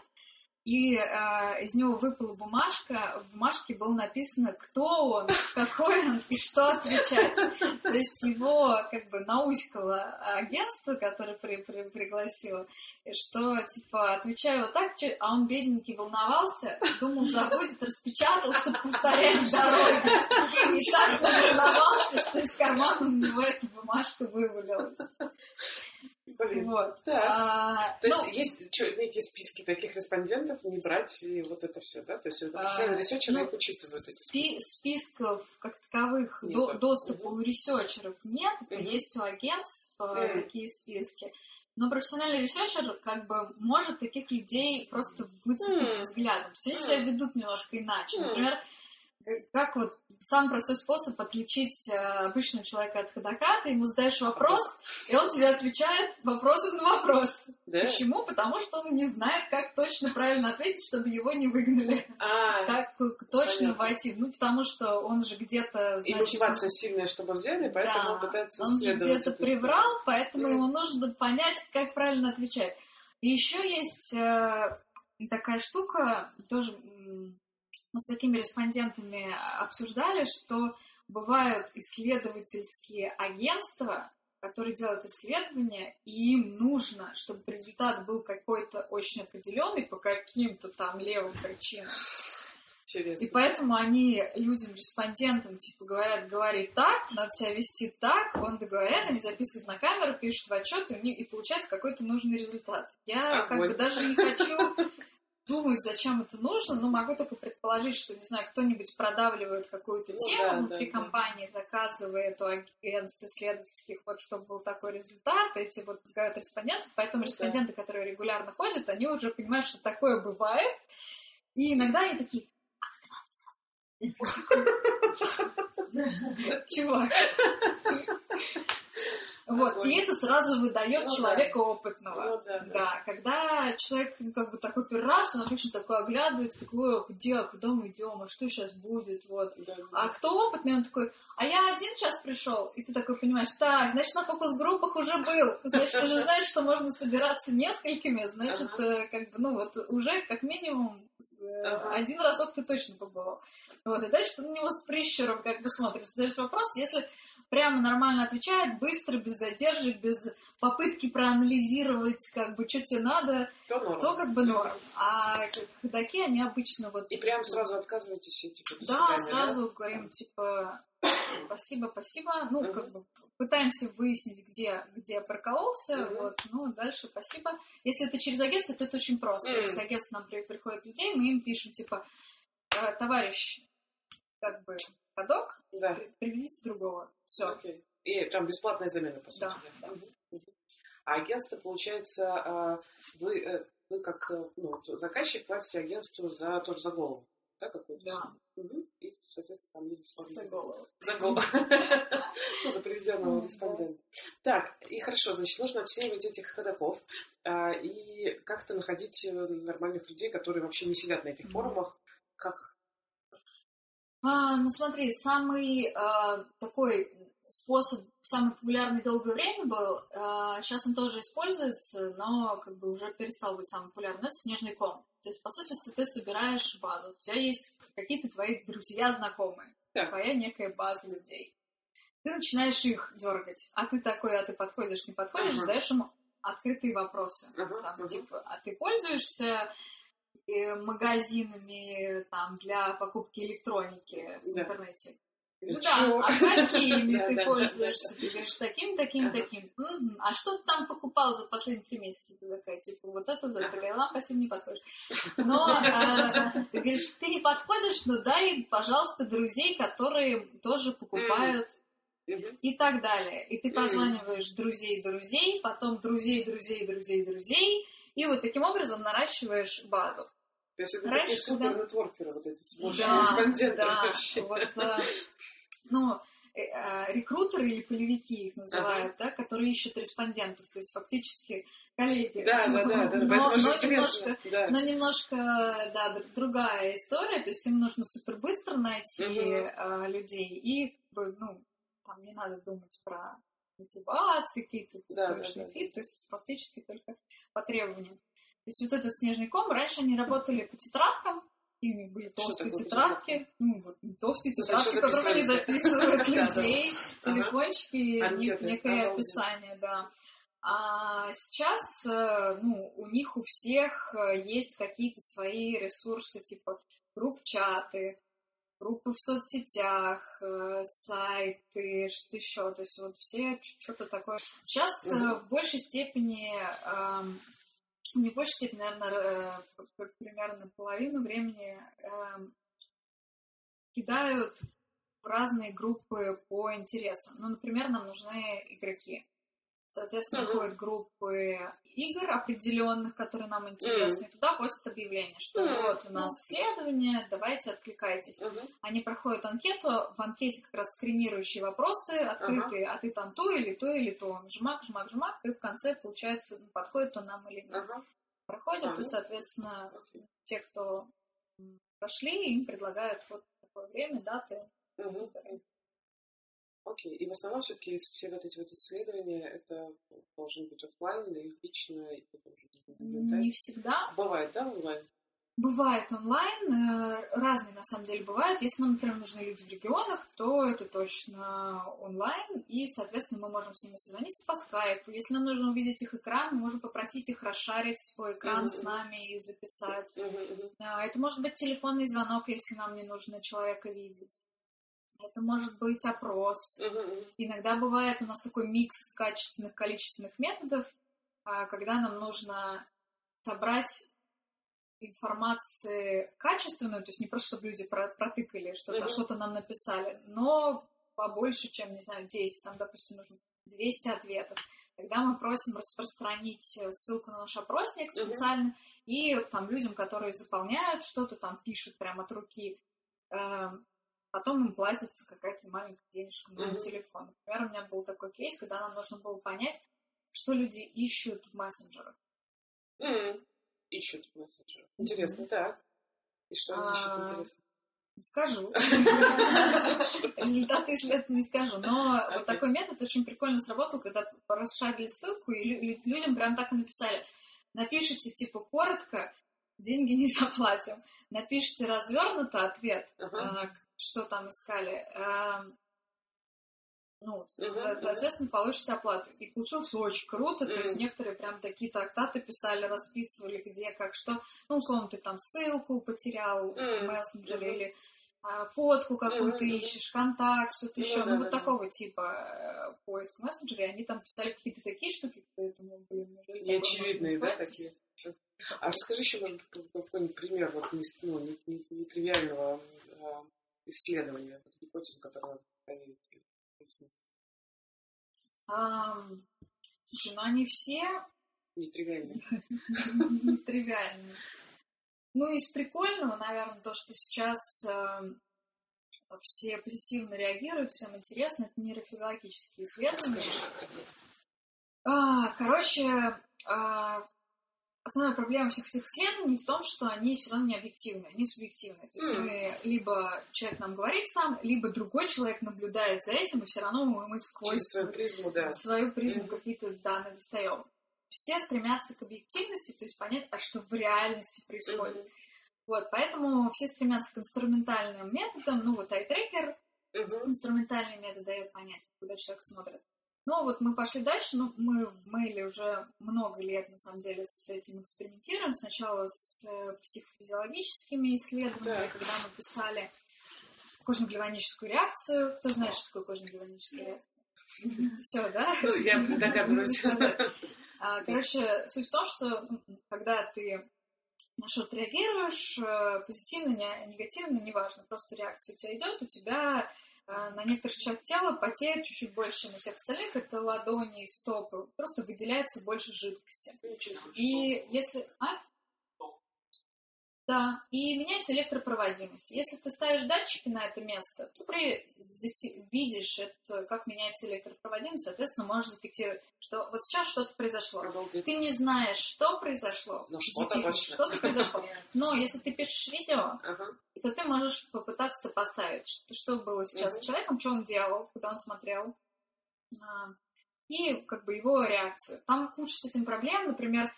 и э, из него выпала бумажка. В бумажке было написано, кто он, какой он и что отвечать. То есть его как бы науськало агентство, которое при- при- пригласило, что, типа, отвечаю вот так, а он, бедненький, волновался, думал, забудет, распечатал, чтобы повторять в дороге. И так волновался, что из кармана у него эта бумажка вывалилась. Блин. Вот. Так. А, То есть ну, есть чё, некие списки таких респондентов, не брать и вот это все, да? То есть это А, профессиональные researcher ы ну, их учитывают. эти спи- списков как таковых до- доступа Мгм. у researcher ов нет, это есть у агентств Мгм. такие списки. Но профессиональный researcher как бы может таких людей просто выцепить М. взглядом. То есть они себя ведут немножко иначе. М. Например, как вот самый простой способ отличить э, обычного человека от ходока, ты ему задаешь вопрос, и он тебе отвечает вопросом на вопрос. Да? Почему? Потому что он не знает, как точно правильно ответить, чтобы его не выгнали. А, Как э, точно Понятно. войти. Ну, потому что он же где-то... и мотивация сильная, чтобы взяли, поэтому да, он пытается он же где-то приврал, поэтому Мгм. ему нужно понять, как правильно отвечать. И еще есть э, такая штука, тоже мы с такими респондентами обсуждали, что бывают исследовательские агентства, которые делают исследования, и им нужно, чтобы результат был какой-то очень определенный по каким-то там левым причинам. Интересно. И поэтому они людям-респондентам, типа, говорят, говори так, надо себя вести так, он договорят, они записывают на камеру, пишут в отчет, и, у них, и получается какой-то нужный результат. Я как Огонь. бы даже не хочу думать, зачем это нужно, но могу только предположить, что, не знаю, кто-нибудь продавливает какую-то Ну тему да, внутри да, да. компании, заказывает у агентств исследовательских, вот, чтобы был такой результат, эти вот говорят респондентов, поэтому Ну да. респонденты, которые регулярно ходят, они уже понимают, что такое бывает, и иногда они такие, *laughs* чувак. Вот, и это сразу выдает Ну да. человека опытного. Ну да, да. Да, когда человек ну, как бы такой первый раз, он обычно такой оглядывается, такой, «Ой, где, куда мы идем, а что сейчас будет, вот. Да, да. А кто опытный, он такой, а я один час пришел, и ты такой понимаешь, так, значит, на фокус-группах уже был, значит, уже знаешь, что можно собираться несколькими, значит, Ага. э, как бы, ну вот, уже как минимум э, Ага. один разок ты точно побывал. Вот, и дальше ты на него с прищуром как бы смотришь, задаешь вопрос, если прямо нормально отвечает, быстро, без задержек, без попытки проанализировать, как бы, что тебе надо, То норм. то как бы норм. А ходаки, они обычно вот... И прям сразу отказываетесь и типа до Да, свидания, сразу говорим, типа, спасибо, спасибо. Ну, Мгм. как бы пытаемся выяснить, где, где прокололся, Мгм. вот, ну, дальше спасибо. Если это через агентство, то это очень просто. Мгм. Если агентство нам при- приходит людей, мы им пишем, типа, «Э, товарищ, как бы, ходок, Да. при- приведите другого. Все. Окей. И там бесплатная замена, по сути. Да, да. А агентство, получается, а, вы, э, вы как э, ну, заказчик платите агентству за тоже за голову, да, какую-то Да. Мгм. И, соответственно, там есть бесплатная За голову. За голову. *laughs* Ну, за приведенного респондента. Так, и хорошо, значит, нужно отсеивать этих ходоков а, и как-то находить э, нормальных людей, которые вообще не сидят на этих форумах. Как? А, ну смотри, самый а, такой способ, самый популярный долгое время был, а, сейчас он тоже используется, но как бы уже перестал быть самым популярным, это снежный ком. То есть, по сути, если ты собираешь базу, у тебя есть какие-то твои друзья, знакомые, Так. твоя некая база людей. Ты начинаешь их дергать, а ты такой, а ты подходишь, не подходишь, Ага. задаешь им открытые вопросы. Ага, Там, ага. типа, а ты пользуешься магазинами там, для покупки электроники в Да. интернете? Или Ну да, а какими *laughs* ты да, да, пользуешься? Ты говоришь, таким, таким, Ага. таким. А что ты там покупал за последние три месяца? Ты такая, типа, вот это, вот. Ага. Такая, ладно, спасибо, не подходишь. Но э, ты говоришь, ты не подходишь, но дай, пожалуйста, друзей, которые тоже покупают и так далее. И ты Мгм. прозваниваешь друзей друзей, потом друзей друзей друзей друзей, и вот таким образом наращиваешь базу. То есть это Раньше, такие когда- супер-нетворкеры, вот эти Да, да, вообще. вот, э, ну, э, э, рекрутеры или полевики их называют, да, которые ищут респондентов, то есть фактически коллеги. Да, да, да, да, Но- но немножко, Да. но немножко, да, др- другая история, то есть им нужно супер быстро найти э, людей, и, ну, там не надо думать про мотивации, какие-то Да, да, фит, то есть фактически только по требованиям. То есть вот этот снежный ком, раньше они работали по тетрадкам, и у них были толстые тетрадки, ну, вот, толстые То тетрадки, в которых они записывают *laughs* людей, телефончики, них Анкеты, некое описание, да. А сейчас, э, ну, у них у всех э, есть какие-то свои ресурсы, типа групп-чаты, группы в соцсетях, э, сайты, что еще, то есть вот все что-то такое. Сейчас э, Мгм. в большей степени, эм, не в большей степени, наверное, примерно половину времени эм, кидают в разные группы по интересам. Ну, например, нам нужны игроки. Соответственно, Мгм. выходят группы игр определенных, которые нам интересны. И туда постят объявление, что Мгм. вот у нас исследование, давайте откликайтесь. Мгм. Они проходят анкету, в анкете как раз скринирующие вопросы открытые, а ты там то или то или то. Жмак, жмак, жмак, и в конце, получается, подходит то нам или нет. Ага. Проходят, А, и, ну. соответственно, Окей. те, кто прошли, им предлагают вот такое время, даты. Мгм. Окей. И в основном все-таки все вот эти вот исследования, это должны быть офлайн или лично, и уже да? Не всегда. Бывает, да, онлайн? Бывает онлайн, э, разные на самом деле бывают. Если нам, например, нужны люди в регионах, то это точно онлайн, и, соответственно, мы можем с ними созвониться по скайпу. Если нам нужно увидеть их экран, мы можем попросить их расшарить свой экран Мгм. с нами и записать. А, Это может быть телефонный звонок, если нам не нужно человека видеть. Это может быть опрос. Иногда бывает у нас такой микс качественных, количественных методов, а, когда нам нужно собрать информации качественную, то есть не просто, чтобы люди про- протыкали что-то, а что-то нам написали, но побольше, чем, не знаю, 10, там, допустим, нужно 200 ответов. Тогда мы просим распространить э, ссылку на наш опросник специально, и там людям, которые заполняют что-то, там пишут прямо от руки, эм, потом им платится какая-то маленькая денежка на Мгм. телефон. Например, у меня был такой кейс, когда нам нужно было понять, что люди ищут в мессенджерах. М, Ищут в мессенджерах. Интересно, так. И что они ищут, А, интересно? Не скажу. *laughs* *laughs* Результаты исследования не скажу. Но вот такой метод очень прикольно сработал, когда расшарили ссылку, и лю- лю- людям прям так и написали. Напишите, типа, коротко, деньги не заплатим. Напишите развернуто ответ, Ага. Что там искали. Эм, Ну, соответственно, получите оплату. И получилось очень круто. То есть некоторые прям такие трактаты писали, расписывали, где, как, что. Ну, условно, ты там ссылку потерял в Мгм, мессенджере или а, фотку какую-то ищешь, контакт, что-то Ну еще. Ну, вот такого типа э, поиск в мессенджере. Они там писали какие-то такие штуки, думаю, блин, неужели такое Неочевидные, да, такие? А расскажи еще, может быть, какой-нибудь пример вот, не, ну, не, не- нетривиального а, исследования, вот, гипотезу, которую проверите. Ам, Слушай, ну они все Нетривиальные. тривиальные. Ну, из прикольного, наверное, то, что сейчас эм, все позитивно реагируют, всем интересно, это нейрофизиологические исследования. Расскажи, что это такое. А, короче, а, основная проблема всех этих исследований в том, что они все равно не объективны, они субъективны. То есть М. мы либо человек нам говорит сам, либо другой человек наблюдает за этим, и все равно мы, мы сквозь Через свою призму, да. свою призму Мгм. какие-то данные достаем. Все стремятся к объективности, то есть понять, а что в реальности происходит. Мгм. Вот, поэтому все стремятся к инструментальным методам. Ну, вот айтрекер, Мгм. инструментальный метод дает понять, куда человек смотрит. Но вот мы пошли дальше, ну, мы в мейле уже много лет, на самом деле, с этим экспериментируем. Сначала с э, психофизиологическими исследованиями, Так. когда мы писали кожно-гальваническую реакцию. Кто знает, что такое кожно-гальваническая реакция? Все, да? Ну, я догадываюсь. *laughs* А, Короче, суть в том, что ну, когда ты на что-то реагируешь, э, позитивно, не- негативно, неважно, просто реакция у тебя идет, у тебя на некоторых частях тела потеет чуть-чуть больше, чем на всех остальных, это ладони и стопы, просто выделяется больше жидкости. И если... А? Да, и меняется электропроводимость. Если ты ставишь датчики на это место, то ты заси- видишь, это, как меняется электропроводимость, соответственно, можешь зафиксировать, что вот сейчас что-то произошло. Обалдеть. Ты не знаешь, что произошло, Но что-то позитивно, точно. что-то произошло. *laughs* Но если ты пишешь видео, Ага. то ты можешь попытаться сопоставить, что, что было сейчас Мгм. с человеком, что он делал, куда он смотрел, а, и как бы его реакцию. Там куча с этим проблем, например,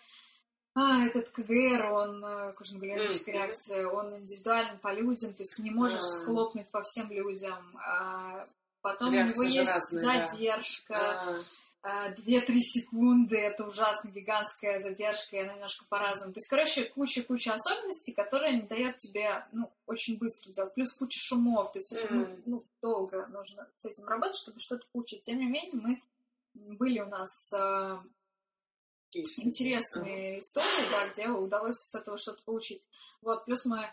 а, этот КГР, он, э, кожно-галлерическая Мгм. реакция, он индивидуален по людям, то есть ты не можешь А. схлопнуть по всем людям. А, Потом Реакции у него есть разные, да. задержка, А, а, 2-3 секунды, это ужасно гигантская задержка, и она немножко по-разному. То есть, короче, куча-куча особенностей, которые не дает тебе, ну, очень быстро делать. Плюс куча шумов, то есть это, ну, ну, долго нужно с этим работать, чтобы что-то получить. Тем не менее, мы были у нас есть. интересные истории, да, где удалось с этого что-то получить. Вот, плюс мы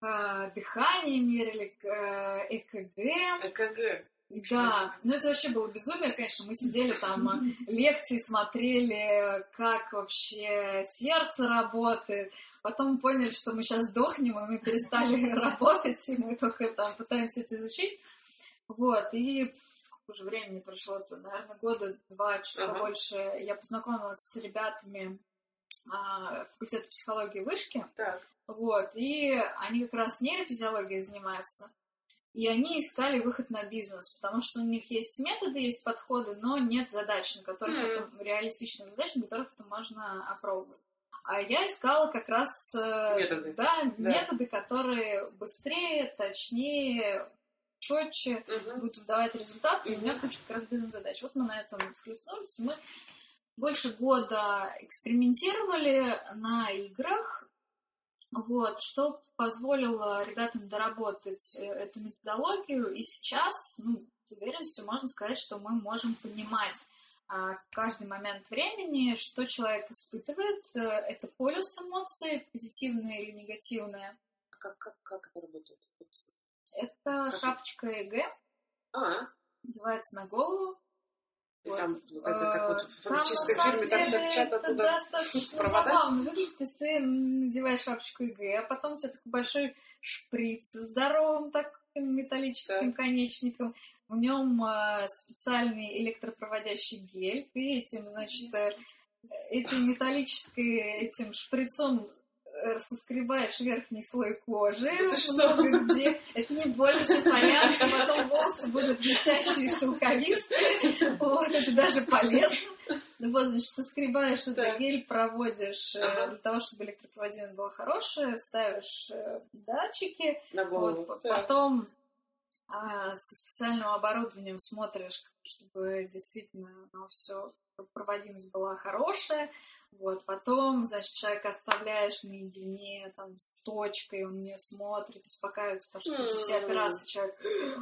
а, дыхание мерили, к- э, ЭКГ, ЭКГ. Да, ну это вообще было безумие, конечно. Мы сидели там, а, *laughs* лекции смотрели, как вообще сердце работает. Потом мы поняли, что мы сейчас сдохнем, и мы перестали *laughs* работать, и мы только там пытаемся это изучить. Вот, и уже времени прошло, то, наверное, года два, чуть Ага. побольше, я познакомилась с ребятами а, факультета психологии вышки. Так. Вот, и они как раз нейрофизиологией занимаются. И они искали выход на бизнес, потому что у них есть методы, есть подходы, но нет задач, на которых Мгм. это реалистичных задач, на которых это можно опробовать. А я искала как раз э, Методы. Да, Да. методы, которые быстрее, точнее, четче Мгм. будут выдавать результат, и у меня куча как раз бизнес-задач. Вот мы на этом схлестнулись, мы больше года экспериментировали на играх, вот, что позволило ребятам доработать э, эту методологию, и сейчас, ну, с уверенностью можно сказать, что мы можем понимать а, каждый момент времени, что человек испытывает. Э, Это полюс эмоций, позитивные или негативные. А Как, как, как это работает? Это шапочка ЭГ, А, надевается на голову. и Вот. там это как вот в там, так деле, торчат оттуда. достаточно *laughs* провода? забавно выглядит. То есть ты надеваешь шапочку ИГ, а потом у тебя такой большой шприц с здоровым таким металлическим конечником. В нем э, специальный электропроводящий гель. Ты этим, значит, э, этой металлической этим шприцом соскребаешь верхний слой кожи. Ты что? где. Это не больно, все понятно. Потом волосы будут блестящие, шелковистые. Вот, это даже полезно. Ну вот, значит, соскребаешь этот гель, проводишь э, Ага. для того, чтобы электропроводимость была хорошая, ставишь э, датчики, На голову. вот, потом а, со специальным оборудованием смотришь, чтобы действительно все проводимость была хорошая. Вот, потом, значит, человека оставляешь наедине там, с точкой, он на нее смотрит, успокаивается, потому что эти все операции человек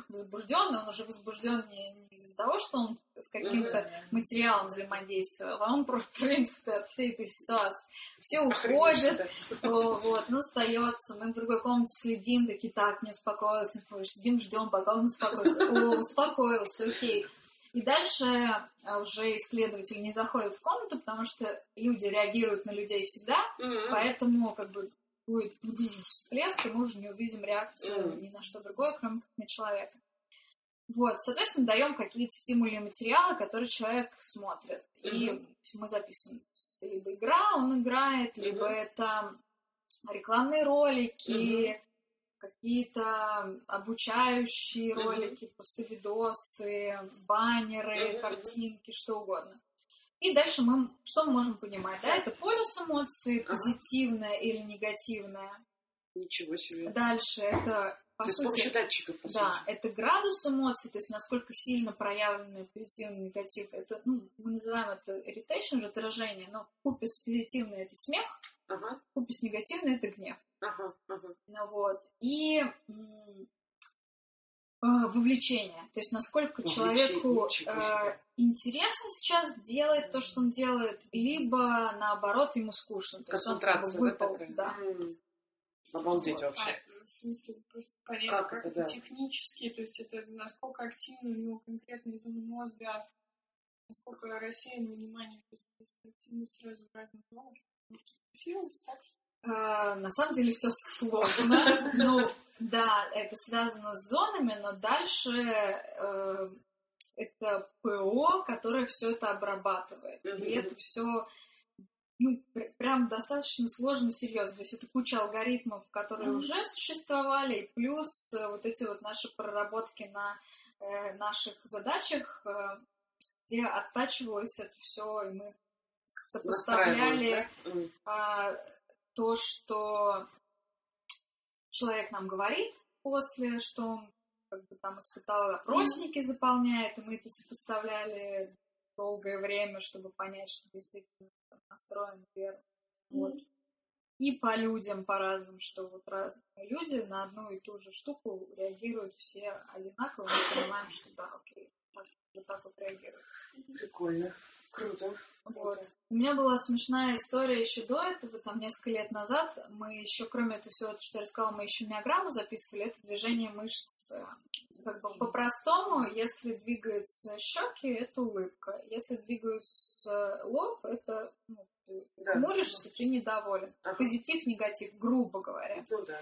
возбужденный, он уже возбужден не, не из-за того, что он с каким-то материалом взаимодействовал, а он, просто, в принципе, от всей этой ситуации. Все уходят, Вот, он остается, мы в другой комнате следим, такие, так, не успокоился, не успокоился. сидим, ждем, пока он успокоится. О, успокоился, окей. И дальше а, уже исследователи не заходят в комнату, потому что люди реагируют на людей всегда, Мгм. поэтому как бы будет всплеск, и мы уже не увидим реакцию Мгм. ни на что другое, кроме как на человека. Вот, соответственно, даем какие-то стимули и материалы, которые человек смотрит. И Мгм. мы записываем, это либо игра, он играет, либо Мгм. это рекламные ролики, какие-то обучающие ролики, просто видосы, баннеры, картинки, что угодно. И дальше мы что мы можем понимать? Да, это полюс эмоций, Ага. позитивное или негативное. Ничего себе. Дальше это, по То с сути, помощью датчиков, по да, сути. это градус эмоций, то есть насколько сильно проявлены позитивный негатив. Это, ну, мы называем это irritation, же отражение, но в купе с позитивным это смех, Ага, в купе с негативным это гнев. Ага, ага. Ну Вот. И э, вовлечение. То есть насколько Вовлечение, человеку э, интересно сейчас делать то, что он делает, либо наоборот ему скучно. То есть он как бы Концентрация, да, выпал, такая? да. М. Обалдеть Вот. вообще. А, в смысле, просто понять, Как как, это, да. технически, то есть это насколько активно у него конкретные зоны мозга, насколько рассеяно внимание, то есть активно сразу в разных зонах, может сфокусироваться так, что На самом деле все сложно. *laughs* Ну, да, это связано с зонами, но дальше э, это ПО, которое все это обрабатывает. Мгм. И это все ну, пр- прям достаточно сложно, серьезно. То есть это куча алгоритмов, которые Мгм. уже существовали, и плюс э, вот эти вот наши проработки на э, наших задачах, э, где оттачивалось это все, и мы сопоставляли да? М. то, что человек нам говорит после, что он как бы там испытал опросники, заполняет, и мы это сопоставляли долгое время, чтобы понять, что действительно настроен верно. Вот. И по людям по-разному, что вот разные люди на одну и ту же штуку реагируют все одинаково, мы понимаем, что да, окей, так, вот так вот реагируют. Прикольно. Круто. Вот. У меня была смешная история еще до этого, там несколько лет назад. Мы еще, кроме этого всего, что я рассказала, мы еще миограмму записывали. Это движение мышц. э, Как бы по-простому, если двигаются щеки, это улыбка. Если двигаются лоб, это ну, ты Да. хмуришься, ты недоволен. Ага. Позитив, негатив, грубо говоря. Ну да.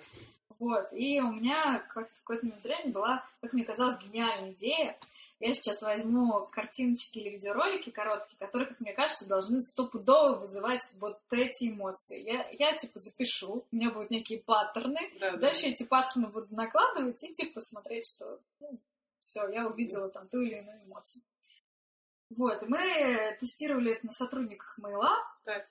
Вот. И у меня как-то в какой-то момент времени была, как мне казалось, гениальная идея. Я сейчас возьму картиночки или видеоролики короткие, которые, как мне кажется, должны стопудово вызывать вот эти эмоции. Я, я типа запишу, у меня будут некие паттерны, Да, да. дальше эти паттерны буду накладывать и типа смотреть, что все, я увидела там ту или иную эмоцию. Вот, и мы тестировали это на сотрудниках Мейла, Так.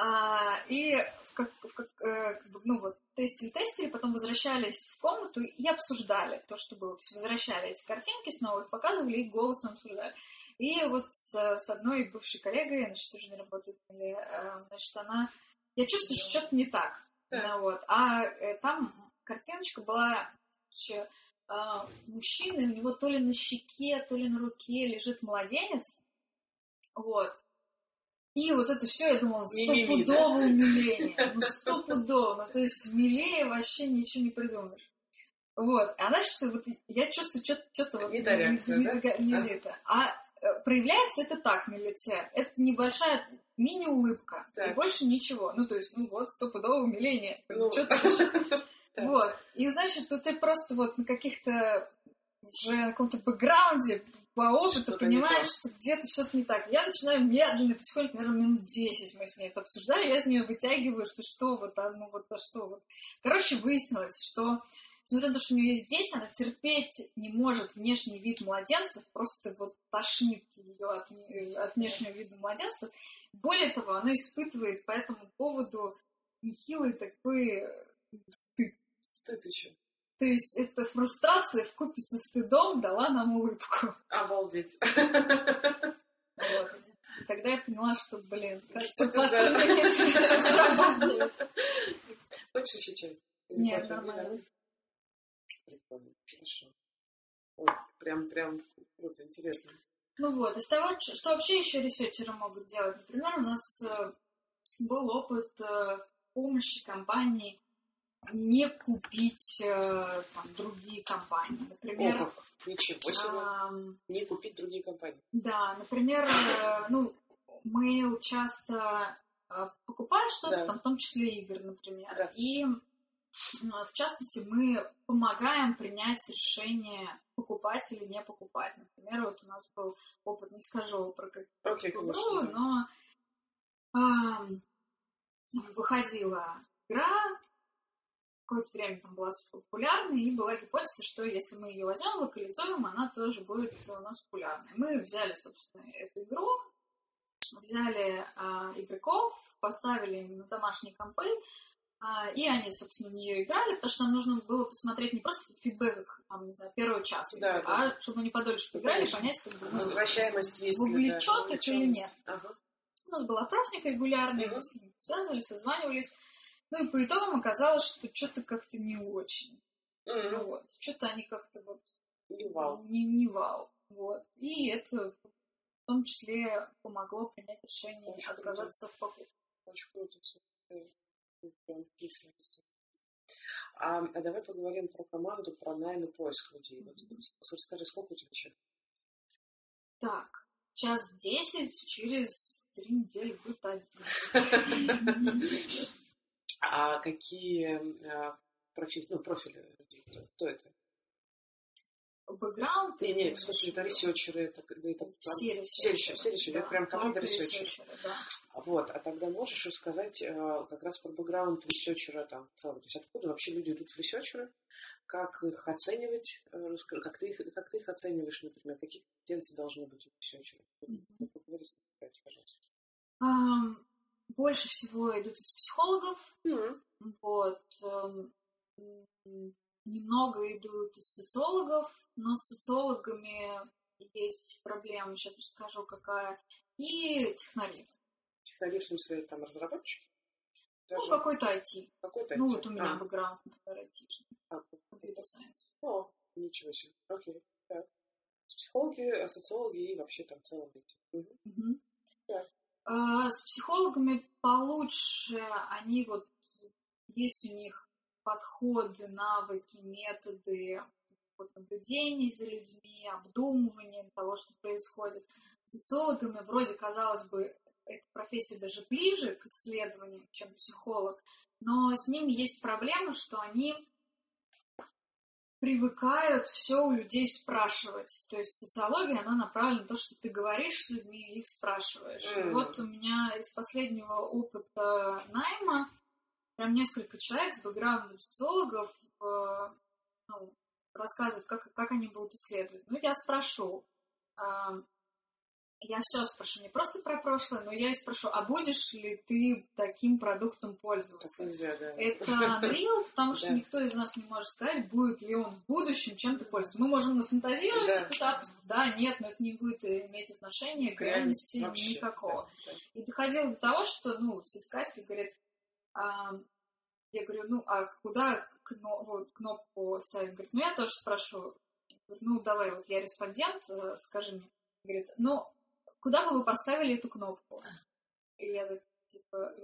А, и в как, в как, э, как бы, ну вот, тестили, тестили, потом возвращались в комнату и обсуждали то, что было. То есть возвращали эти картинки, снова их показывали и голосом обсуждали. И вот с, с одной бывшей коллегой, она сейчас уже не работает, э, значит, она... Я чувствую, что что-то не так. Так. Ну, вот. А э, там картиночка была а, мужчины, у него то ли на щеке, то ли на руке лежит младенец. Вот. И вот это все, я думала, стопудово умиление. *laughs* Ну, стопудово. То есть милее вообще ничего не придумаешь. Вот. А дальше вот я чувствую, что-то вот... Не та реакция, не, да? не- не это. А э, проявляется это так на лице. Это небольшая мини-улыбка. И больше ничего. Ну, то есть, ну вот, стопудово умиление. Ну. Чё ты *laughs* вот. И значит, ты просто вот на каких-то уже на каком-то бэкграунде по опыту не понимаешь, что где-то что-то не так. Я начинаю медленно, потихоньку, наверное, минут 10 мы с ней это обсуждали, я из нее вытягиваю, что что вот, а ну вот, а что вот. Короче, выяснилось, что несмотря на то, что у нее есть здесь, она терпеть не может внешний вид младенцев, просто вот тошнит ее от, ми- от внешнего вида младенцев. Более того, она испытывает по этому поводу нехилый такой э, стыд. Стыд еще. То есть эта фрустрация в купе со стыдом дала нам улыбку. Обалдеть. Вот. И тогда я поняла, что, блин, кажется, если срабатывает. Хочешь еще чай? Нет, нормально. Прикольно, хорошо. Ой, прям, прям круто, интересно. Ну вот, из того, что вообще еще ресерчеры могут делать. Например, у нас э, был опыт э, помощи компании не купить э, там, другие компании. О, Например, как, ничего себе. ам, Не купить другие компании. Да, например, э, ну, Mail часто э, покупает что-то, Да. там, в том числе игры, например. Да. И э, в частности мы помогаем принять решение покупать или не покупать. Например, вот у нас был опыт, не скажу про какую Окей, игру, да. но ам, выходила игра, какое-то время там была популярной, и была гипотеза, что если мы ее возьмем, локализуем, она тоже будет у нас популярной. Мы взяли, собственно, эту игру, взяли а, игроков, поставили им на домашние компы, а, и они, собственно, в нее играли, потому что нам нужно было посмотреть не просто фидбэк, там, не знаю, первого часа, Да, игры, да. а чтобы они подольше поиграли, Конечно. понять, как бы, ну, Возвращаемость есть. ли, да, их или нет? Ага. у нас был опросник регулярный, мы с ними связывались, созванивались. Ну и по итогам оказалось, что что-то как-то не очень. М, вот, что-то они как-то вот Не вау. не, не вау. Вот. И это в том числе помогло принять решение Очень круто. отказаться в покупке. Очень круто. Э. А, а давай поговорим про команду, про найм и поиск людей. Вот, расскажи, сколько у тебя человек? Так, сейчас десять, через три недели будет один. *laughs* А какие а, профи- ну, профили людей? Кто, кто это? Бэкграунд? Не, не, в смысле, это researcher ы, это, да, это Все researcher ы. все researcher ы, researcher ы. Это прям команда researcher ов. да. Вот, а тогда можешь рассказать э, как раз про бэкграунд researcher а там в целом. То есть откуда вообще люди идут в researcher ы, как их оценивать, э, как ты их, как ты их оцениваешь, например, какие компетенции должны быть у researcher а. Ну, поговори пожалуйста. Больше всего идут из психологов, Мгм. Вот. эм, Немного идут из социологов, но с социологами есть проблема, сейчас расскажу, какая. И технари. Технари, в смысле, там разработчики? Ну, Даже какой-то IT. какой-то Ну, IT. вот у меня А, бэкграунд, например, IT. а, Computer Science. О, ничего себе. Окей. Так. Психологи, э, социологи и вообще там в целом IT. Мгм. Мгм. Да. А, С психологами получше, они вот есть у них подходы, навыки, методы вот, наблюдений за людьми, обдумывания того, что происходит. Социологами вроде, казалось бы, эта профессия даже ближе к исследованию, чем психолог, но с ними есть проблема, что они привыкают все у людей спрашивать. То есть социология, она направлена на то, что ты говоришь с людьми и их спрашиваешь. И Мгм. вот у меня из последнего опыта найма прям несколько человек с бэкграундом социологов э, ну, рассказывают, как, как они будут исследовать. Ну, я спрошу. а, я все спрошу, не просто про прошлое, но я и спрошу, а будешь ли ты таким продуктом Так пользоваться? нельзя, да. Это *laughs* Unreal, потому что Да. никто из нас не может сказать, будет ли он в будущем чем-то пользоваться. Мы можем нафантазировать Да. это запросто, да, нет, но это не будет иметь отношения к реальности Вообще, никакого. да, да. И доходило до того, что, ну, соискатель говорит, а, я говорю, ну, а куда кнопку ставить? Говорит, ну, я тоже спрошу. Я говорю, ну, давай, вот я респондент, э, скажи мне. Говорит, ну, куда бы вы поставили эту кнопку? И я так, типа.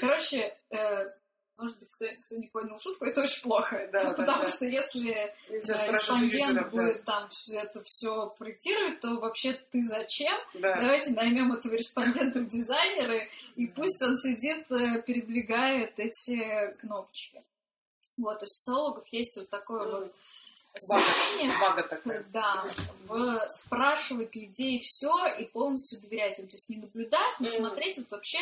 Короче, э, может быть, кто, кто не понял шутку, это очень плохо. Да, да, Потому да. что если да, респондент да. будет там всё это все проектировать, то вообще ты зачем? Да. Давайте наймем этого респондента в дизайнеры, и пусть он сидит, э, передвигает эти кнопочки. Вот, у социологов есть вот такое Мгм. вот смещение, Бага такая. да, в спрашивать людей все и полностью доверять им. То есть не наблюдать, не смотреть. Вот вообще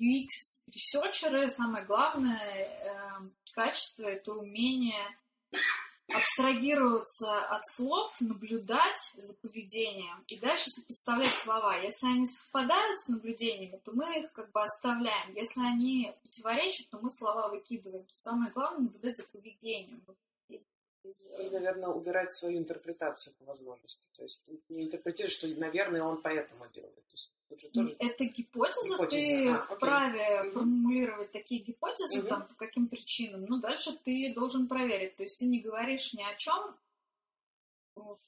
UX-ресерчеры, самое главное э, качество — это умение абстрагироваться от слов, наблюдать за поведением и дальше сопоставлять слова. Если они совпадают с наблюдениями, то мы их как бы оставляем. Если они противоречат, то мы слова выкидываем. То самое главное — наблюдать за поведением. И, наверное, убирать свою интерпретацию по возможности. То есть ты не интерпретируешь, что, наверное, он поэтому делает. То есть тут же тоже... Это гипотеза, Гипотеза, ты а, окей. вправе Мгм. формулировать такие гипотезы, Мгм. там, по каким причинам, но дальше ты должен проверить. То есть ты не говоришь ни о чем,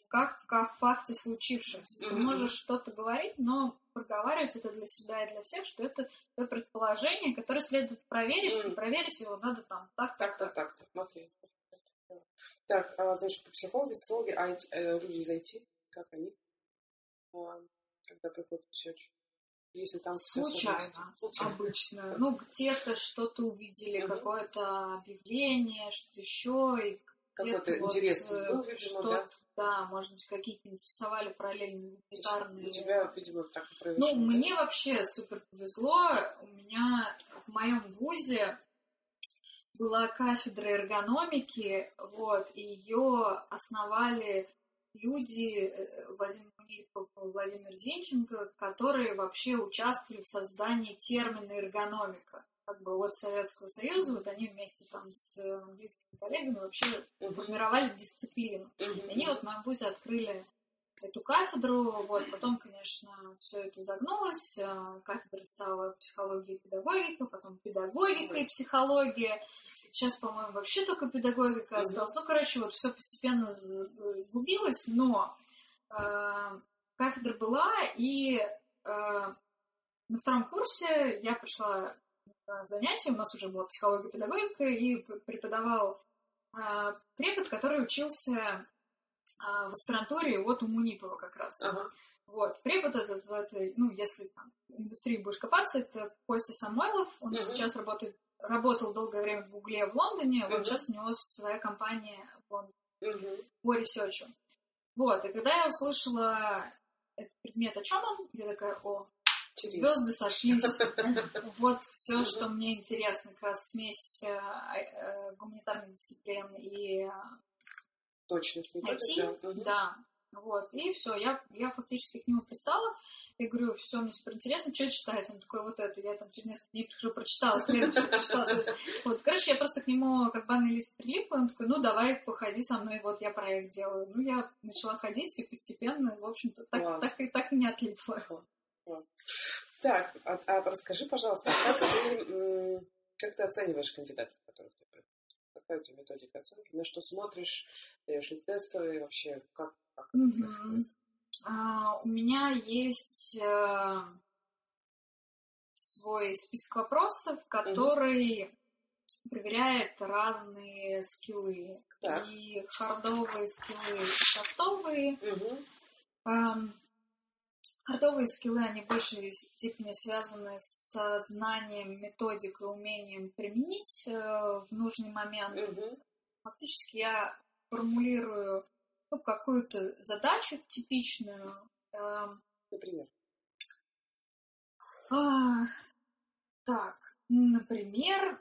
как о факте случившемся. Ты Мгм. можешь что-то говорить, но проговаривать это для себя и для всех, что это твое предположение, которое следует проверить, и Мгм. проверить его надо там так, так, Так-то, так-то. Окей. Так, а, значит, психологи, социологи, а эти, э, люди из IT, как они, а, когда приходят в research? Если там Случайно. Случайно. обычно. Ну, где-то что-то увидели, Мгм. какое-то объявление, что еще, и Какой-то вот, интерес э, был, видимо, да? Да, может быть, какие-то интересовали параллельно есть гуманитарные. У тебя, видимо, так и Ну, произошло. да? мне вообще супер повезло. У меня в моем вузе была кафедра эргономики, вот, и ее основали люди, э, Владимир Мильков Владимир Зинченко, которые вообще участвовали в создании термина эргономика. Как бы от Советского Союза, вот они вместе там с э, английскими коллегами вообще формировали дисциплину. И они вот в моем вузе открыли эту кафедру, вот, потом, конечно, все это загнулось, а, кафедра стала психология и педагогика, потом педагогика и психология, сейчас, по-моему, вообще только педагогика осталась, ну, короче, вот все постепенно сгубилось, но э, кафедра была, и э, на втором курсе я пришла на занятие, у нас уже была психология и педагогика, и преподавал э, препод, который учился в аспирантуре вот у Мунипова как раз. Ага. Вот. Препод этот, это, ну, если там в индустрии будешь копаться, это Костя Самойлов. Он Мгм. сейчас работает, работал долгое время в Гугле в Лондоне. Мгм. Вот сейчас у него своя компания в Лондоне Мгм. по research у. Вот. И когда я услышала этот предмет, о чем он, я такая, о, звезды сошлись. *laughs* Вот все, что мне интересно, как раз смесь э, э, гуманитарных дисциплин и Точность, не IT, да. Вот, и все, я, я фактически к нему пристала, и говорю, все, мне супер интересно, что читать? Он такой, вот это, я там через несколько дней прихожу, прочитала, следующее, прочитала, следующее. Вот, короче, я просто к нему как банный лист прилипла, он такой, ну, давай, походи со мной, вот я проект делаю. Ну, я начала ходить, и постепенно, в общем-то, так, Класс. так, и, так и не отлипла. Так, а, а расскажи, пожалуйста, как ты, как ты оцениваешь кандидатов, которых ты? Какая у тебя методика оценки? На что смотришь? Даешь ли тестовые вообще? Как, как это Мгм. происходит? А, у меня есть э, свой список вопросов, который проверяет разные скиллы. Так. И хардовые скиллы, и софтовые. Мгм. Ам, Хардовые скиллы, они в большей степени связаны с знанием, методик и умением применить э, в нужный момент. Мгм. Фактически я формулирую ну, какую-то задачу типичную. эм, Например. а, так, например,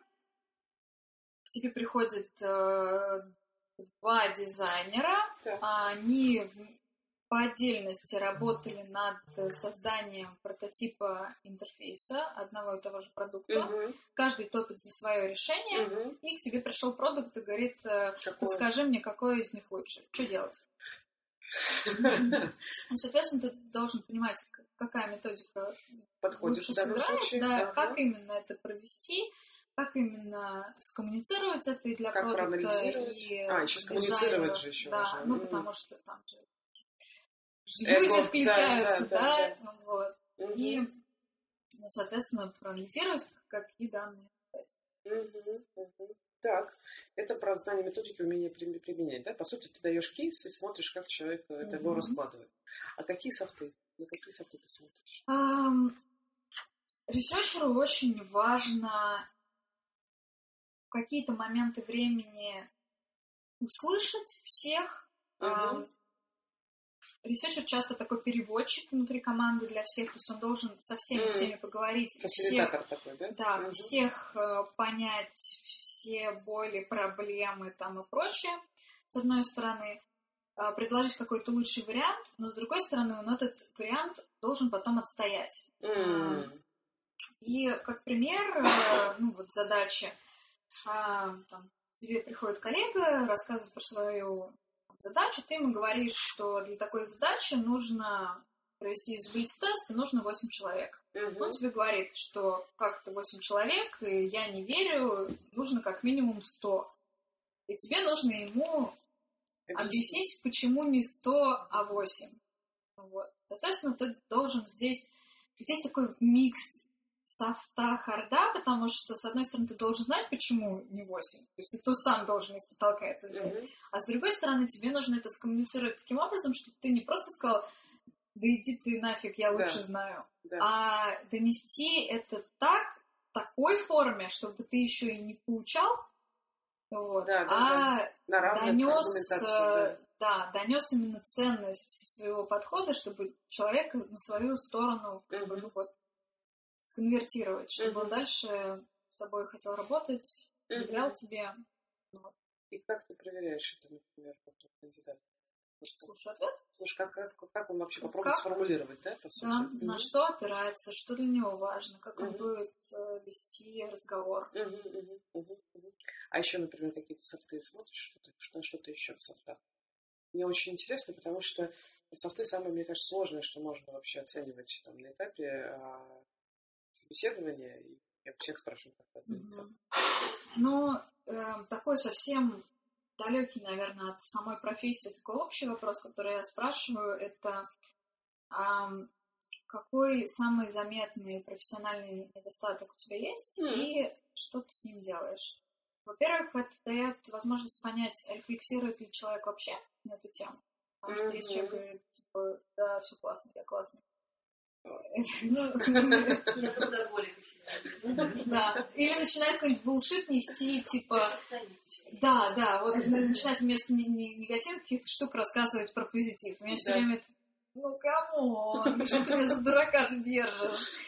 к тебе приходит э, два дизайнера, Так. они по отдельности работали над созданием прототипа интерфейса одного и того же продукта. Мгм. Каждый топит за свое решение, Мгм. и к тебе пришел продукт и говорит, э, Какое? подскажи мне, какой из них лучше, что делать. *laughs* Ну, соответственно, ты должен понимать, какая методика Подходит лучше сыграет, случае. да, Ага. как именно это провести, как именно скоммуницировать это и для Как продукта, и А, еще скоммуницировать же еще Да, важно. ну потому что там же люди включаются, да, да, да, вот. И, ну, соответственно, проанализировать, какие данные дать. Так, это про знание методики, умение при- применять. Да? По сути, ты даешь кейс и смотришь, как человек э, это его раскладывает. А какие софты? На какие софты ты смотришь? Ресерчеру очень важно в какие-то моменты времени услышать всех. Мгм. Ресерчер часто такой переводчик внутри команды для всех, то есть он должен со всеми Мгм. всеми поговорить, всех, такой, да? да, Мгм. всех э, понять, все боли, проблемы там и прочее. С одной стороны, э, предложить какой-то лучший вариант, но с другой стороны, он этот вариант должен потом отстоять. М. И как пример, э, ну вот задачи, а, там, тебе приходит коллега, рассказывает про свою задачу, ты ему говоришь, что для такой задачи нужно провести юзабилити-тест, и нужно 8 человек. Мгм. Он тебе говорит, что как-то 8 человек, и я не верю, нужно как минимум 100. И тебе нужно ему объяснить, почему не 100, а 8. Вот. Соответственно, ты должен здесь... Здесь такой микс софта, харда, потому что, с одной стороны, ты должен знать, почему не 8. То есть ты сам должен из потолка это взять. Мгм. А с другой стороны, тебе нужно это скоммуницировать таким образом, что ты не просто сказал, да иди ты нафиг, я Да. лучше знаю. Да. А донести это так, в такой форме, чтобы ты еще и не поучал, вот, Да, да, а равных донес, аргументацию, да. да, донес именно ценность своего подхода, чтобы человек на свою сторону как бы, Мгм. ну, вот, сконвертировать, чтобы он дальше с тобой хотел работать, доверял тебе. И как ты проверяешь это, например, как тот кандидат? Вот, Слушай, ответ. Слушай, как, как, как он вообще попробует Как? сформулировать, да, по сути? Да, Мгм. на что опирается, что для него важно, как он Мгм. будет э, вести разговор. Мгм, мгм, мгм, мгм. А еще, например, какие-то софты смотришь, что-то, что, что-то еще в софтах? Мне очень интересно, потому что софты самое, мне кажется, сложное, что можно вообще оценивать там, на этапе а, собеседования. И я всех спрашиваю, как оценить. Мгм. Ну, э, такой совсем далекий, наверное, от самой профессии такой общий вопрос, который я спрашиваю, это ам, какой самый заметный профессиональный недостаток у тебя есть Мгм. и что ты с ним делаешь? Во-первых, это дает возможность понять, рефлексирует ли человек вообще на эту тему. Потому что если человек говорит, типа, да, все классно, я классный. *laughs* Я трудоголик еще. Да. Или начинает какой-нибудь булшит нести, типа. Да, да, вот начинать вместо не- не- негативных каких-то штук рассказывать про позитив. У меня все время это, ну come on, что ты меня за дурака ты держишь?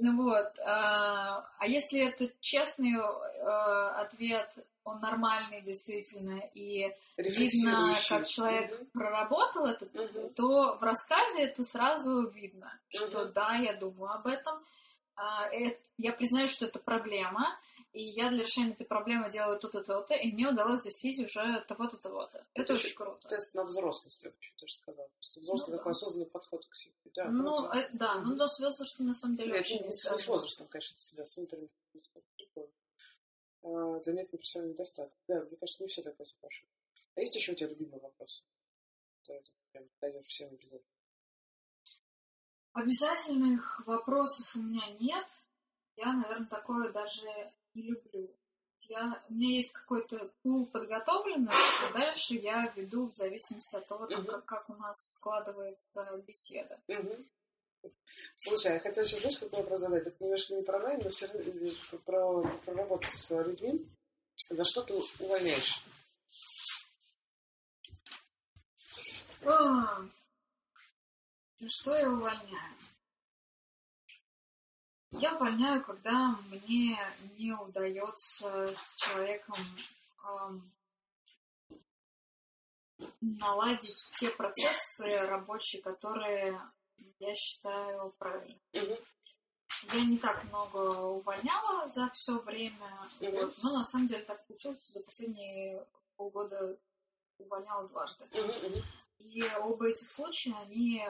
Ну вот, а, а если это честный э, ответ, он нормальный действительно, и видно, как человек проработал это, Мгм. то в рассказе это сразу видно, что Мгм. да, я думаю об этом, а, я признаю, что это проблема, и я для решения этой проблемы делаю то-то, то-то, и мне удалось достичь уже того-то, того-то. Это, Это очень круто. Тест на взрослость, я бы еще даже сказала. Взрослый Ну такой да. осознанный подход к себе. Да, Ну, круто. э, да, ну Мгм. да, что на самом деле Нет, вообще не, не с, возрастом, конечно, себя, с внутренним. А, заметный профессиональный недостаток. Да, мне кажется, не все такое спрашивают. А есть еще у тебя любимый вопрос? Который ты прям даешь всем обязательно? Обязательных вопросов у меня нет. Я, наверное, такое даже не люблю. Я, у меня есть какой-то пул подготовленности, а дальше я веду в зависимости от того, там, Мгм. как, как у нас складывается беседа. Мгм. Слушай, я хотела сейчас, знаешь, какой вопрос задать? Это немножко не про найм, но все равно э, про, про работу с людьми. За что ты увольняешь? А, За что я увольняю? Я увольняю, когда мне не удается с человеком ам, наладить те процессы рабочие, которые я считаю правильными. Мгм. Я не так много увольняла за все время, Мгм. вот, но на самом деле так получилось, что за последние полгода увольняла дважды. Мгм, мгм. И оба этих случая, они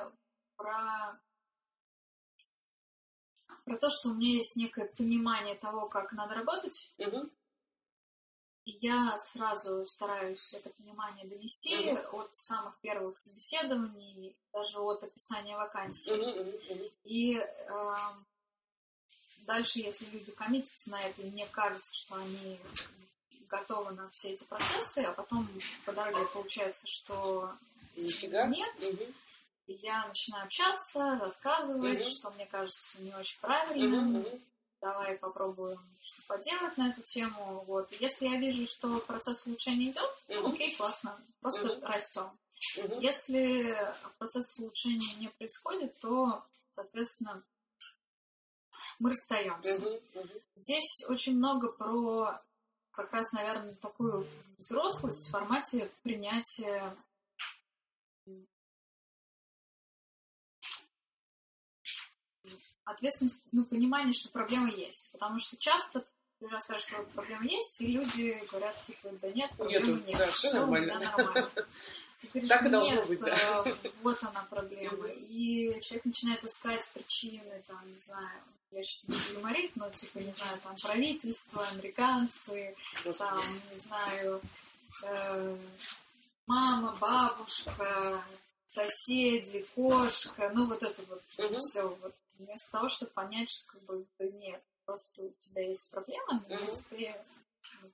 про, про то, что у меня есть некое понимание того, как надо работать, Мгм. Я сразу стараюсь это понимание донести Мгм. от самых первых собеседований, даже от описания вакансии. Мгм, мгм. И эм, дальше, если люди коммитятся на это, мне кажется, что они готовы на все эти процессы, а потом по дороге получается, что Нифига. нет, и я начинаю общаться, рассказывать, Мгм. что мне кажется не очень правильным. мгм, мгм. Давай попробуем что поделать на эту тему. Вот. Если я вижу, что процесс улучшения идет, ну, окей, классно, просто Мгм. растем. Мгм. Если процесс улучшения не происходит, то, соответственно, мы расстаемся. Мгм, мгм. Здесь очень много про как раз, наверное, такую взрослость в формате принятия ответственность, ну, понимание, что проблема есть. Потому что часто ты расскажешь, что вот проблема есть, и люди говорят, типа, да нет, проблемы Нету, нет. да, всё нормально. да, нормально. *laughs* Ты говоришь, Так и должно «Нет, быть, да». э, Вот она проблема. И человек начинает искать причины, там, не знаю, я сейчас не буду юморить, но, типа, не знаю, там, правительство, американцы, Господи. там, не знаю, э, мама, бабушка, соседи, кошка, ну вот это вот все. Вот, вместо того, чтобы понять, что как бы да нет, просто у тебя есть проблема, но Мгм. если ты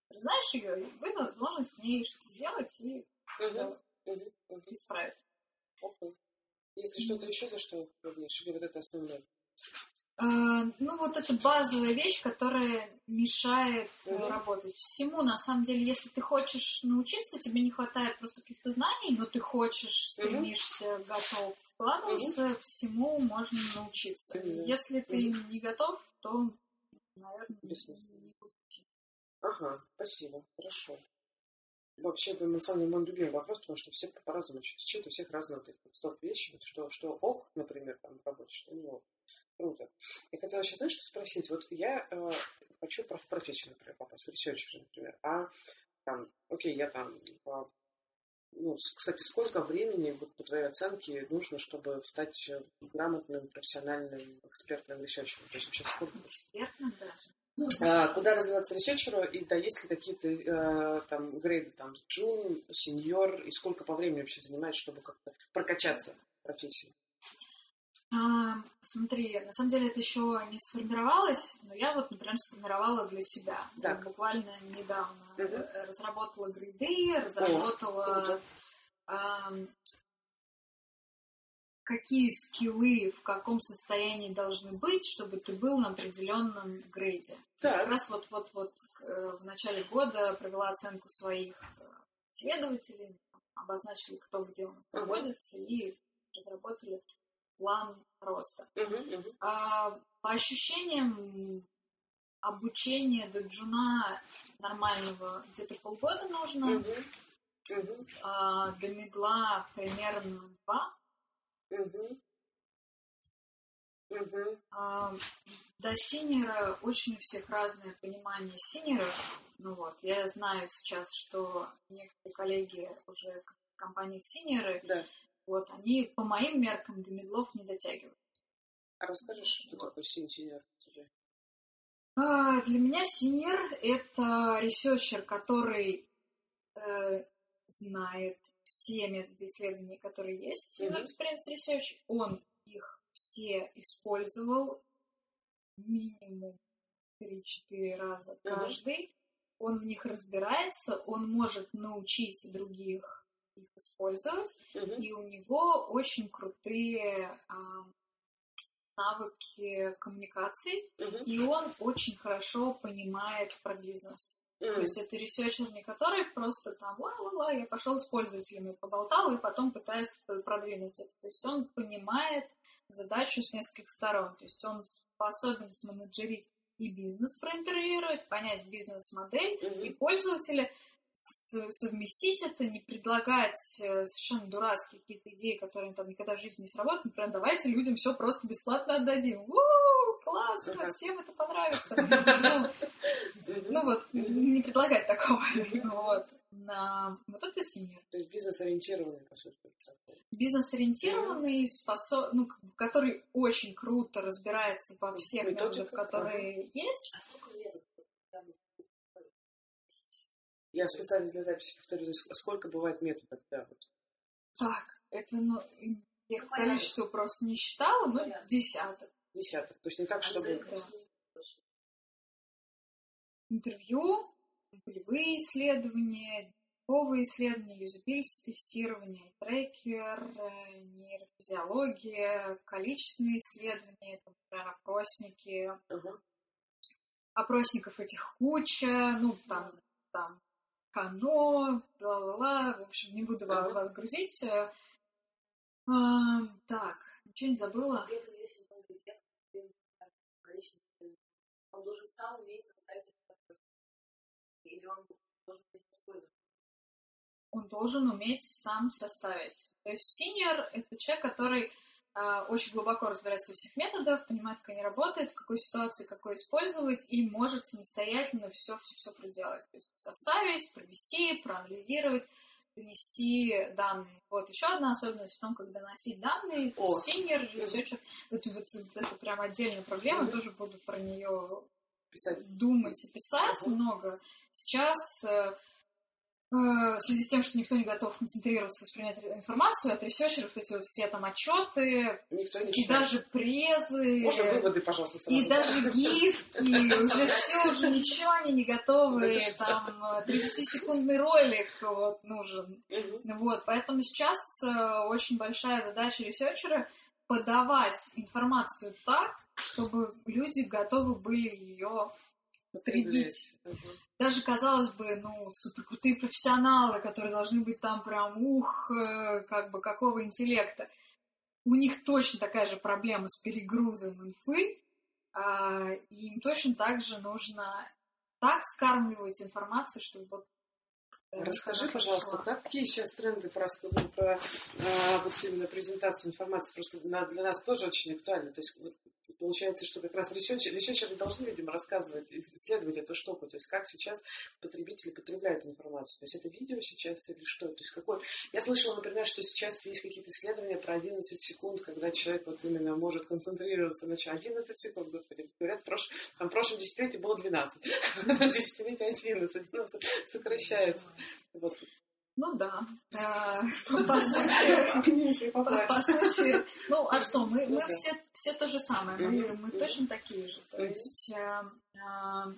признаешь ее, вы должны с ней что-то сделать и э, мгм, мгм. исправить. Окей. Если что-то еще, за что? Или вот это основное? Э, Ну, вот это базовая вещь, которая мешает Мгм. работать. Всему, на самом деле, если ты хочешь научиться, тебе не хватает просто каких-то знаний, но ты хочешь, стремишься, готов вкладываться, всему можно научиться. Мгм. Если ты не готов, то, наверное, Бессмысленно. не учиться. Ага, спасибо, хорошо. Вообще, это на самом деле мой любимый вопрос, потому что все по-разному. Чуть у всех разные вот стоп вещи, что, что ок, например, там в работе, что не ок. Круто. Я хотела еще, знаешь, что спросить? Вот я э, хочу в профессию, например, попасть, в research, например. А там, окей, я там, по- ну, с- кстати, сколько времени, вот, по твоей оценке, нужно, чтобы стать э, грамотным, профессиональным, экспертным researcher ом? То есть вообще сколько? Экспертно даже. А, куда развиваться ресерчеру, и да, есть ли какие-то э, там грейды, там, джун, senior, и сколько по времени вообще занимает, чтобы как-то прокачаться в профессии? А, смотри, на самом деле это еще не сформировалось, но я вот, например, сформировала для себя. Так. Я буквально недавно э, разработала грейды, разработала круто. Какие скиллы в каком состоянии должны быть, чтобы ты был на определенном грейде. Как Так. раз вот, вот, вот э, в начале года провела оценку своих э, исследователей, обозначили, кто где у нас находится, и разработали план роста. Мгм, мгм. А, по ощущениям, обучение до джуна нормального где-то полгода нужно, Мгм. Мгм. а, до медла примерно два, Мгм. а, до senior а очень у всех разное понимание senior а. Ну вот, я знаю сейчас, что некоторые коллеги уже в компаниях senior ы, Да. вот, они по моим меркам до middle ов не дотягивают. А расскажешь, что такое тебе? А, Для меня senior — это ресерчер, который э, знает все методы исследований, которые есть. User Experience Research. Он их все использовал минимум 3-4 раза Мгм. каждый. Он в них разбирается, он может научить других их использовать, Мгм. и у него очень крутые а, навыки коммуникаций, Мгм. и он очень хорошо понимает про бизнес. То Мгм. есть это ресерчер, не который просто там ла-ла-ла, я пошел с пользователями поболтал, и потом пытается продвинуть это. То есть он понимает задачу с нескольких сторон. То есть он способен сменеджерить и бизнес проинтервьюировать, понять бизнес-модель, Мгм. и пользователя совместить это, не предлагать э, совершенно дурацкие какие-то идеи, которые там никогда в жизни не сработают. Например, давайте людям все просто бесплатно отдадим. У, классно, Ага. всем это понравится. Ну, Мгм. ну вот, не предлагать такого. *laughs* Вот. На... Вот это синьор. То есть бизнес-ориентированный, по сути. Бизнес-ориентированный, способ... ну, который очень круто разбирается во всех методах, которые есть. А сколько методов? Я специально для записи повторю, то есть сколько бывает методов, да, вот. Так, это, ну, я Ну, количество просто не считала, но десяток. Десяток. То есть не так, чтобы... Интервью, полевые исследования, языковые исследования, юзабилити тестирование, трекер, э, нейрофизиология, количественные исследования, это, например, опросники. Ага. Опросников этих куча, ну, там, там, Кано, ла-ла-ла, в общем, не буду Ага. вас грузить. А, Так, ничего не забыла? При этом, если он говорит, я количество, он должен сам уметь составить этот вопрос. Или он должен быть использовать. он должен уметь сам составить. То есть senior — это человек, который а, очень глубоко разбирается во всех методах, понимает, как они работают, в какой ситуации какой использовать, и может самостоятельно все-все-все проделать. То есть составить, провести, проанализировать, донести данные. Вот еще одна особенность в том, как доносить данные. О. Senior ресерчер, это, вот, это прям отдельная проблема, Мгм. тоже буду про нее Писать. думать и писать Мгм. много. Сейчас э, в связи с тем, что никто не готов концентрироваться, воспринять информацию, от ресерчеров эти вот все там отчеты, Никто не и читает. даже презы, Можно выводы, пожалуйста, сразу? и даже гифки, *laughs* уже все, уже ничего они не готовы, Да что? там э, 30-секундный ролик вот нужен. Вот, поэтому сейчас э, очень большая задача ресерчера подавать информацию так, чтобы люди готовы были ее потребить. Даже, казалось бы, ну, суперкрутые профессионалы, которые должны быть там прям, ух, э, как бы, какого интеллекта. У них точно такая же проблема с перегрузом инфы, а, и им точно так же нужно так скармливать информацию, чтобы вот... э, Расскажи, пожалуйста, какие сейчас тренды про, про а, вот именно презентацию информации? Просто на- для нас тоже очень актуально. То есть вот, получается, что как раз ресерчеры, должны, видимо, рассказывать, ис- исследовать эту штуку. То есть как сейчас потребители потребляют информацию. То есть это видео сейчас или что? То есть какой... Я слышала, например, что сейчас есть какие-то исследования про 11 секунд, когда человек вот именно может концентрироваться на чем. 11 секунд, господи, говорят, в, прош... там, в прошлом десятилетии было 12. *laughs* В десятилетии 11, ну, со- сокращается. Вот. Ну да. Э, *laughs* По сути, По, сути, ну а что, мы, Ну мы все, все то же самое, мы, мы точно такие же. То есть э, э,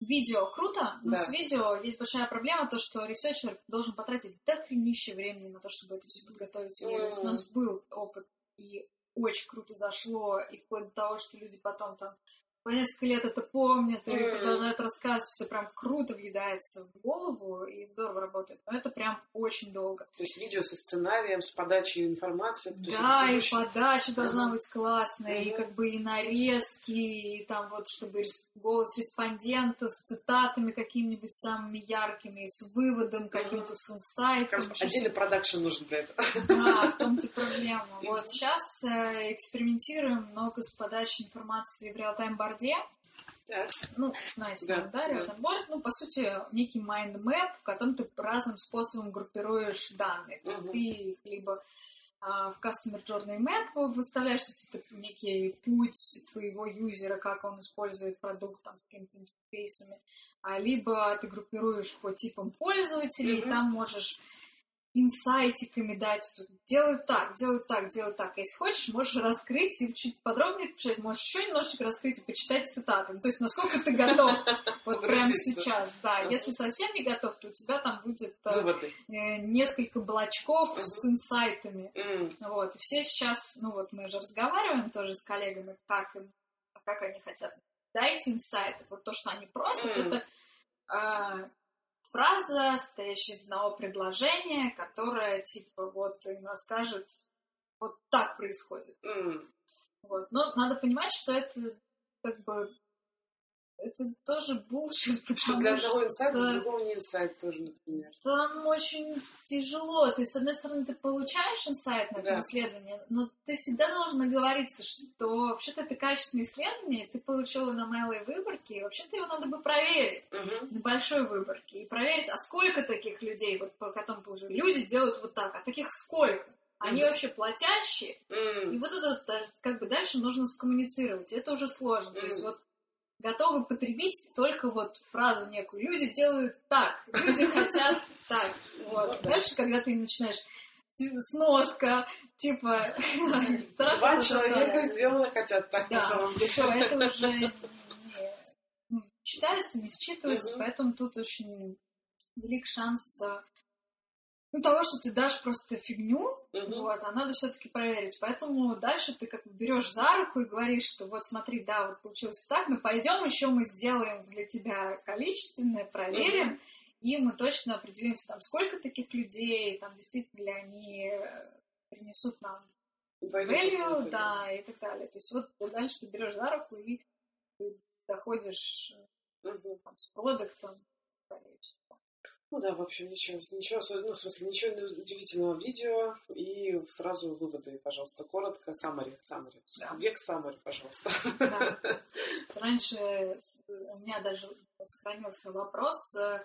видео круто, но Да. с видео есть большая проблема, то, что ресерчер должен потратить дохренище времени на то, чтобы это все подготовить. У нас был опыт, и очень круто зашло, и вплоть до того, что люди потом там по несколько лет это помнят и продолжают рассказывать, что прям круто въедается в голову и здорово работает. Но это прям очень долго. То есть видео со сценарием, с подачей информации. Да, и подача должна Мгм. быть классная, и Мгм. как бы и нарезки, и там вот, чтобы голос респондента с цитатами какими-нибудь самыми яркими, и с выводом каким-то, с инсайтом. Отдельный продакшн нужен для этого. Да, *laughs* в том-то и проблема. Вот сейчас э, экспериментируем много с подачей информации в Realtime Board е. Так. Ну, знаете, Да, да, да, да. Realtime Board, ну, по сути, некий mind map, в котором ты разным способом группируешь данные. То есть Мгм. ты их либо а, в Customer Journey Map выставляешь, то есть это некий путь твоего юзера, как он использует продукт там, с какими-то интерфейсами, а либо ты группируешь по типам пользователей, и Мгм. там можешь инсайтиками дать, тут делают так, делают так, делают так. Если хочешь, можешь раскрыть и чуть подробнее почитать, можешь еще немножечко раскрыть и почитать цитаты. Ну, то есть, насколько ты готов *laughs* вот прямо сейчас, да. Если совсем не готов, то у тебя там будет э, э, несколько блочков с инсайтами. Вот, все сейчас, ну вот мы же разговариваем тоже с коллегами, как им, как они хотят. Дайте инсайты. Вот то, что они просят, это а, фраза, состоящая из одного предложения, которая, типа, вот им расскажет, вот так происходит. м. Вот. Но надо понимать, что это как бы это тоже булшит, потому для что... одного инсайта, для другого не инсайт тоже, например. Там очень тяжело. То есть, с одной стороны, ты получаешь инсайт на этом Да. исследовании, но ты всегда должен оговориться, что вообще-то это качественное исследование, ты получил его на малой выборке, и вообще-то его надо бы проверить Мгм. на большой выборке. И проверить, а сколько таких людей, вот по которым получили. Люди делают вот так, а таких сколько? Они Мгм. вообще платящие? М. И вот это вот, да, как бы дальше нужно скоммуницировать. Это уже сложно. То есть вот готовы потребить только вот фразу некую. Люди делают так, люди хотят так. Вот. Ну да. Дальше, когда ты начинаешь сноска, типа... *laughs* Два человека сделано хотят так на самом деле. это *laughs* уже читается, не считывается, поэтому тут очень велик шанс э, ну, того, что ты дашь просто фигню, Мгм. вот, а надо все-таки проверить. Поэтому дальше ты как бы берешь за руку и говоришь, что вот смотри, да, вот получилось так, но пойдем еще мы сделаем для тебя количественное, проверим, и мы точно определимся, там, сколько таких людей, там, действительно ли они э, принесут нам value, да, и так далее. То есть вот дальше ты берешь за руку и ты доходишь Мгм. там, с продуктом. так далее. Ну да, в общем, ничего, ничего, особенного, ну, в смысле, ничего удивительного видео, и сразу выводы, пожалуйста, коротко, summary, summary. Да. Век summary, пожалуйста. Да. Раньше у меня даже сохранился вопрос э,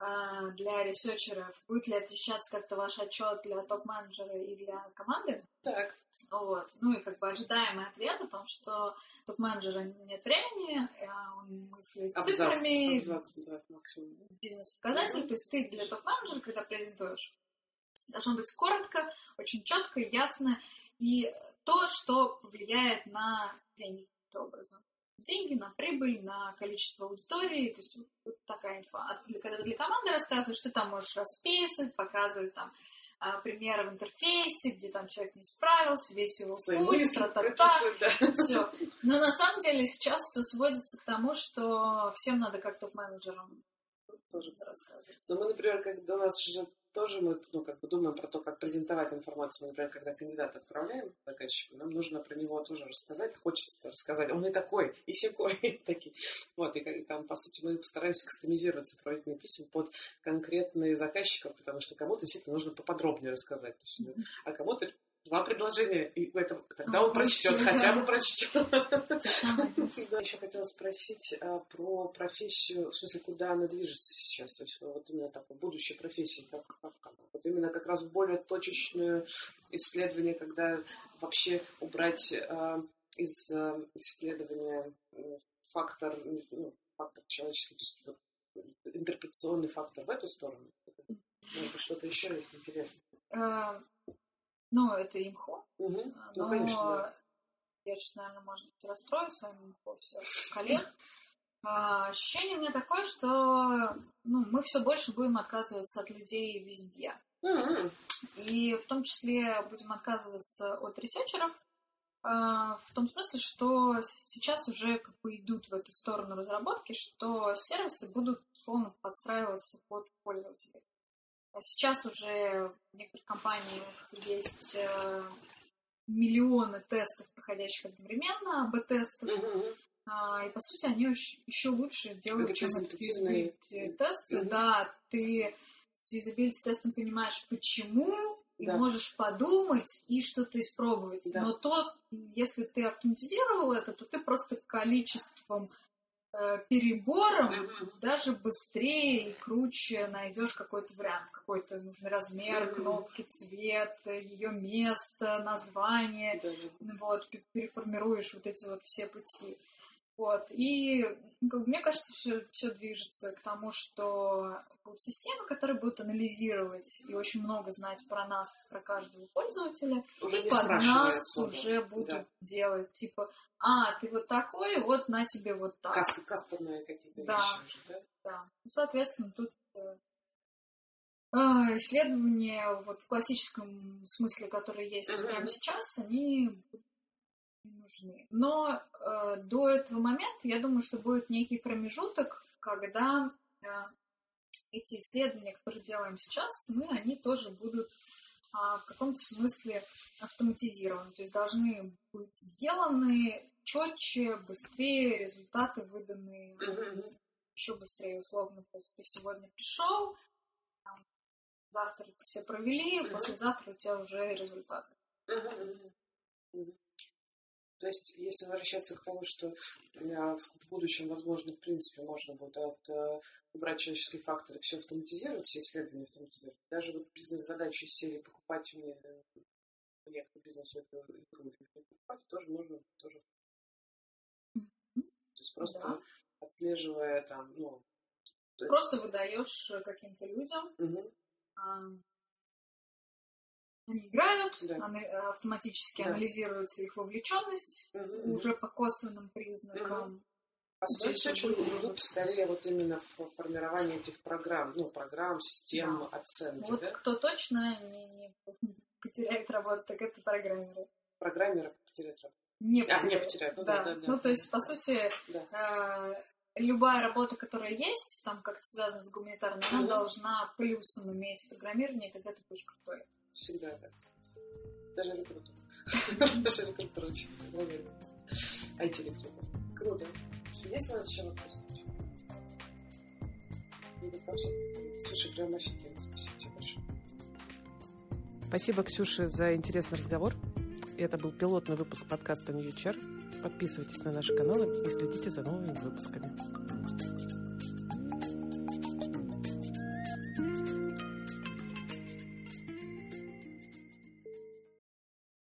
для ресерчеров, будет ли отличаться как-то ваш отчет для топ-менеджера и для команды. Так. Вот. Ну и как бы ожидаемый ответ о том, что топ-менеджера нет времени, а он мыслит Абзац, цифрами, абзац, да, максимум. бизнес-показатель. То есть ты для топ-менеджера, когда презентуешь, должно быть коротко, очень четко, ясно, и то, что влияет на деньги каким-то образом. Деньги, на прибыль, на количество аудитории, то есть вот, вот такая инфа. А для- когда для команды рассказываешь, ты там можешь расписывать, показывать там а, примеры в интерфейсе, где там человек не справился, весь его путь, прописывать, да. все. Но на самом деле сейчас все сводится к тому, что всем надо как топ-менеджерам Тоже, рассказывать. Но мы, например, когда нас же тоже мы, ну, как бы думаем про то, как презентовать информацию. Мы, например, когда кандидата отправляем заказчику, нам нужно про него тоже рассказать. Хочется рассказать. Он *laughs* и такой, и секой, и такие. Вот, и как- там, по сути, мы постараемся кастомизировать сопроводительные письма под конкретные заказчиков, потому что кому-то действительно нужно поподробнее рассказать. Есть, а кому-то два предложения, и в этом, тогда А, он прочтет, хотя бы прочтет. *laughs* Еще хотела спросить а, про профессию, в смысле, куда она движется сейчас, то есть вот именно такой будущей профессии, как, как она? вот именно как раз более точечное исследование, когда вообще убрать а, из исследования м, фактор, ну, фактор человеческий, то есть вот, интерпретационный фактор в эту сторону. Может быть, что-то еще есть интересное. Ну, это имхо. Мгм. Но Ну, конечно, да. я сейчас, наверное, может быть, расстрою с вами имхо всех коллег. А, Ощущение у меня такое, что ну, мы все больше будем отказываться от людей везде. М-м. И в том числе будем отказываться от ресерчеров, а, в том смысле, что сейчас уже как бы идут в эту сторону разработки, что сервисы будут условно подстраиваться под пользователей. Сейчас уже в некоторых компаниях есть э, миллионы тестов, проходящих одновременно, АБ-тестов, Мгм. а, и, по сути, они еще лучше делают, чем этот Репрезентативные. юзабилити тесты. Мгм. Да, ты с юзабилити тестом понимаешь, почему, и Да. можешь подумать и что-то испробовать. Да. Но то, если ты автоматизировал это, то ты просто количеством перебором Мгм. даже быстрее и круче найдешь какой-то вариант, какой-то нужный размер, кнопки, цвет, ее место, название вот, пе- переформируешь вот эти вот все пути. Вот. И ну, как мне кажется, все, все движется к тому, что будут системы, которые будут анализировать и очень много знать про нас, про каждого пользователя, Уже и под нас особо. уже будут Да. делать, типа, а, ты вот такой, вот на тебе вот так. Кас- кастомные какие-то Да. вещи уже, да? Да. Ну, соответственно, тут э, а, исследования вот в классическом смысле, которые есть Мгм. прямо сейчас, они будут не нужны. Но э, до этого момента, я думаю, что будет некий промежуток, когда э, эти исследования, которые делаем сейчас, мы, они тоже будут а, в каком-то смысле автоматизированы. То есть должны быть сделаны четче, быстрее, результаты выданы еще быстрее, условно. То есть ты сегодня пришел, там, завтра это все провели, послезавтра у тебя уже результаты. То есть, если возвращаться к тому, что э, в будущем, возможно, в принципе, можно будет от, э, убрать человеческий фактор и все автоматизировать, все исследования автоматизировать, даже вот бизнес-задачи из серии покупать мне э, некоторые бизнесу эту игру покупать, тоже можно тоже. То есть просто Да. отслеживая там, ну. Просто выдаешь каким-то людям, а, они играют, Да. ана- автоматически Да. анализируется их вовлеченность мгм. уже по косвенным признакам. По сути, будет идут скорее вот именно в формировании этих программ, ну, программ, систем оценки, Вот да? кто точно не, не *laughs* потеряет работу, так это программеры. Программеры потерять работу. Не А, потеряют. не потеряют, ну да, да, да. Ну, то есть, по сути, Да. э, любая работа, которая есть, там как-то связана с гуманитарной, она Мгм. должна плюсом иметь программирование, и тогда ты будешь крутой. Всегда так, кстати. Даже рекрутер. *laughs* Даже рекрутер очень проверен. IT-рекрутер. Круто. Есть у нас еще вопросы? Слушай, прям офигенно. Спасибо тебе большое. Спасибо, Ксюше, за интересный разговор. Это был пилотный выпуск подкаста New Chair. Подписывайтесь на наши каналы и следите за новыми выпусками.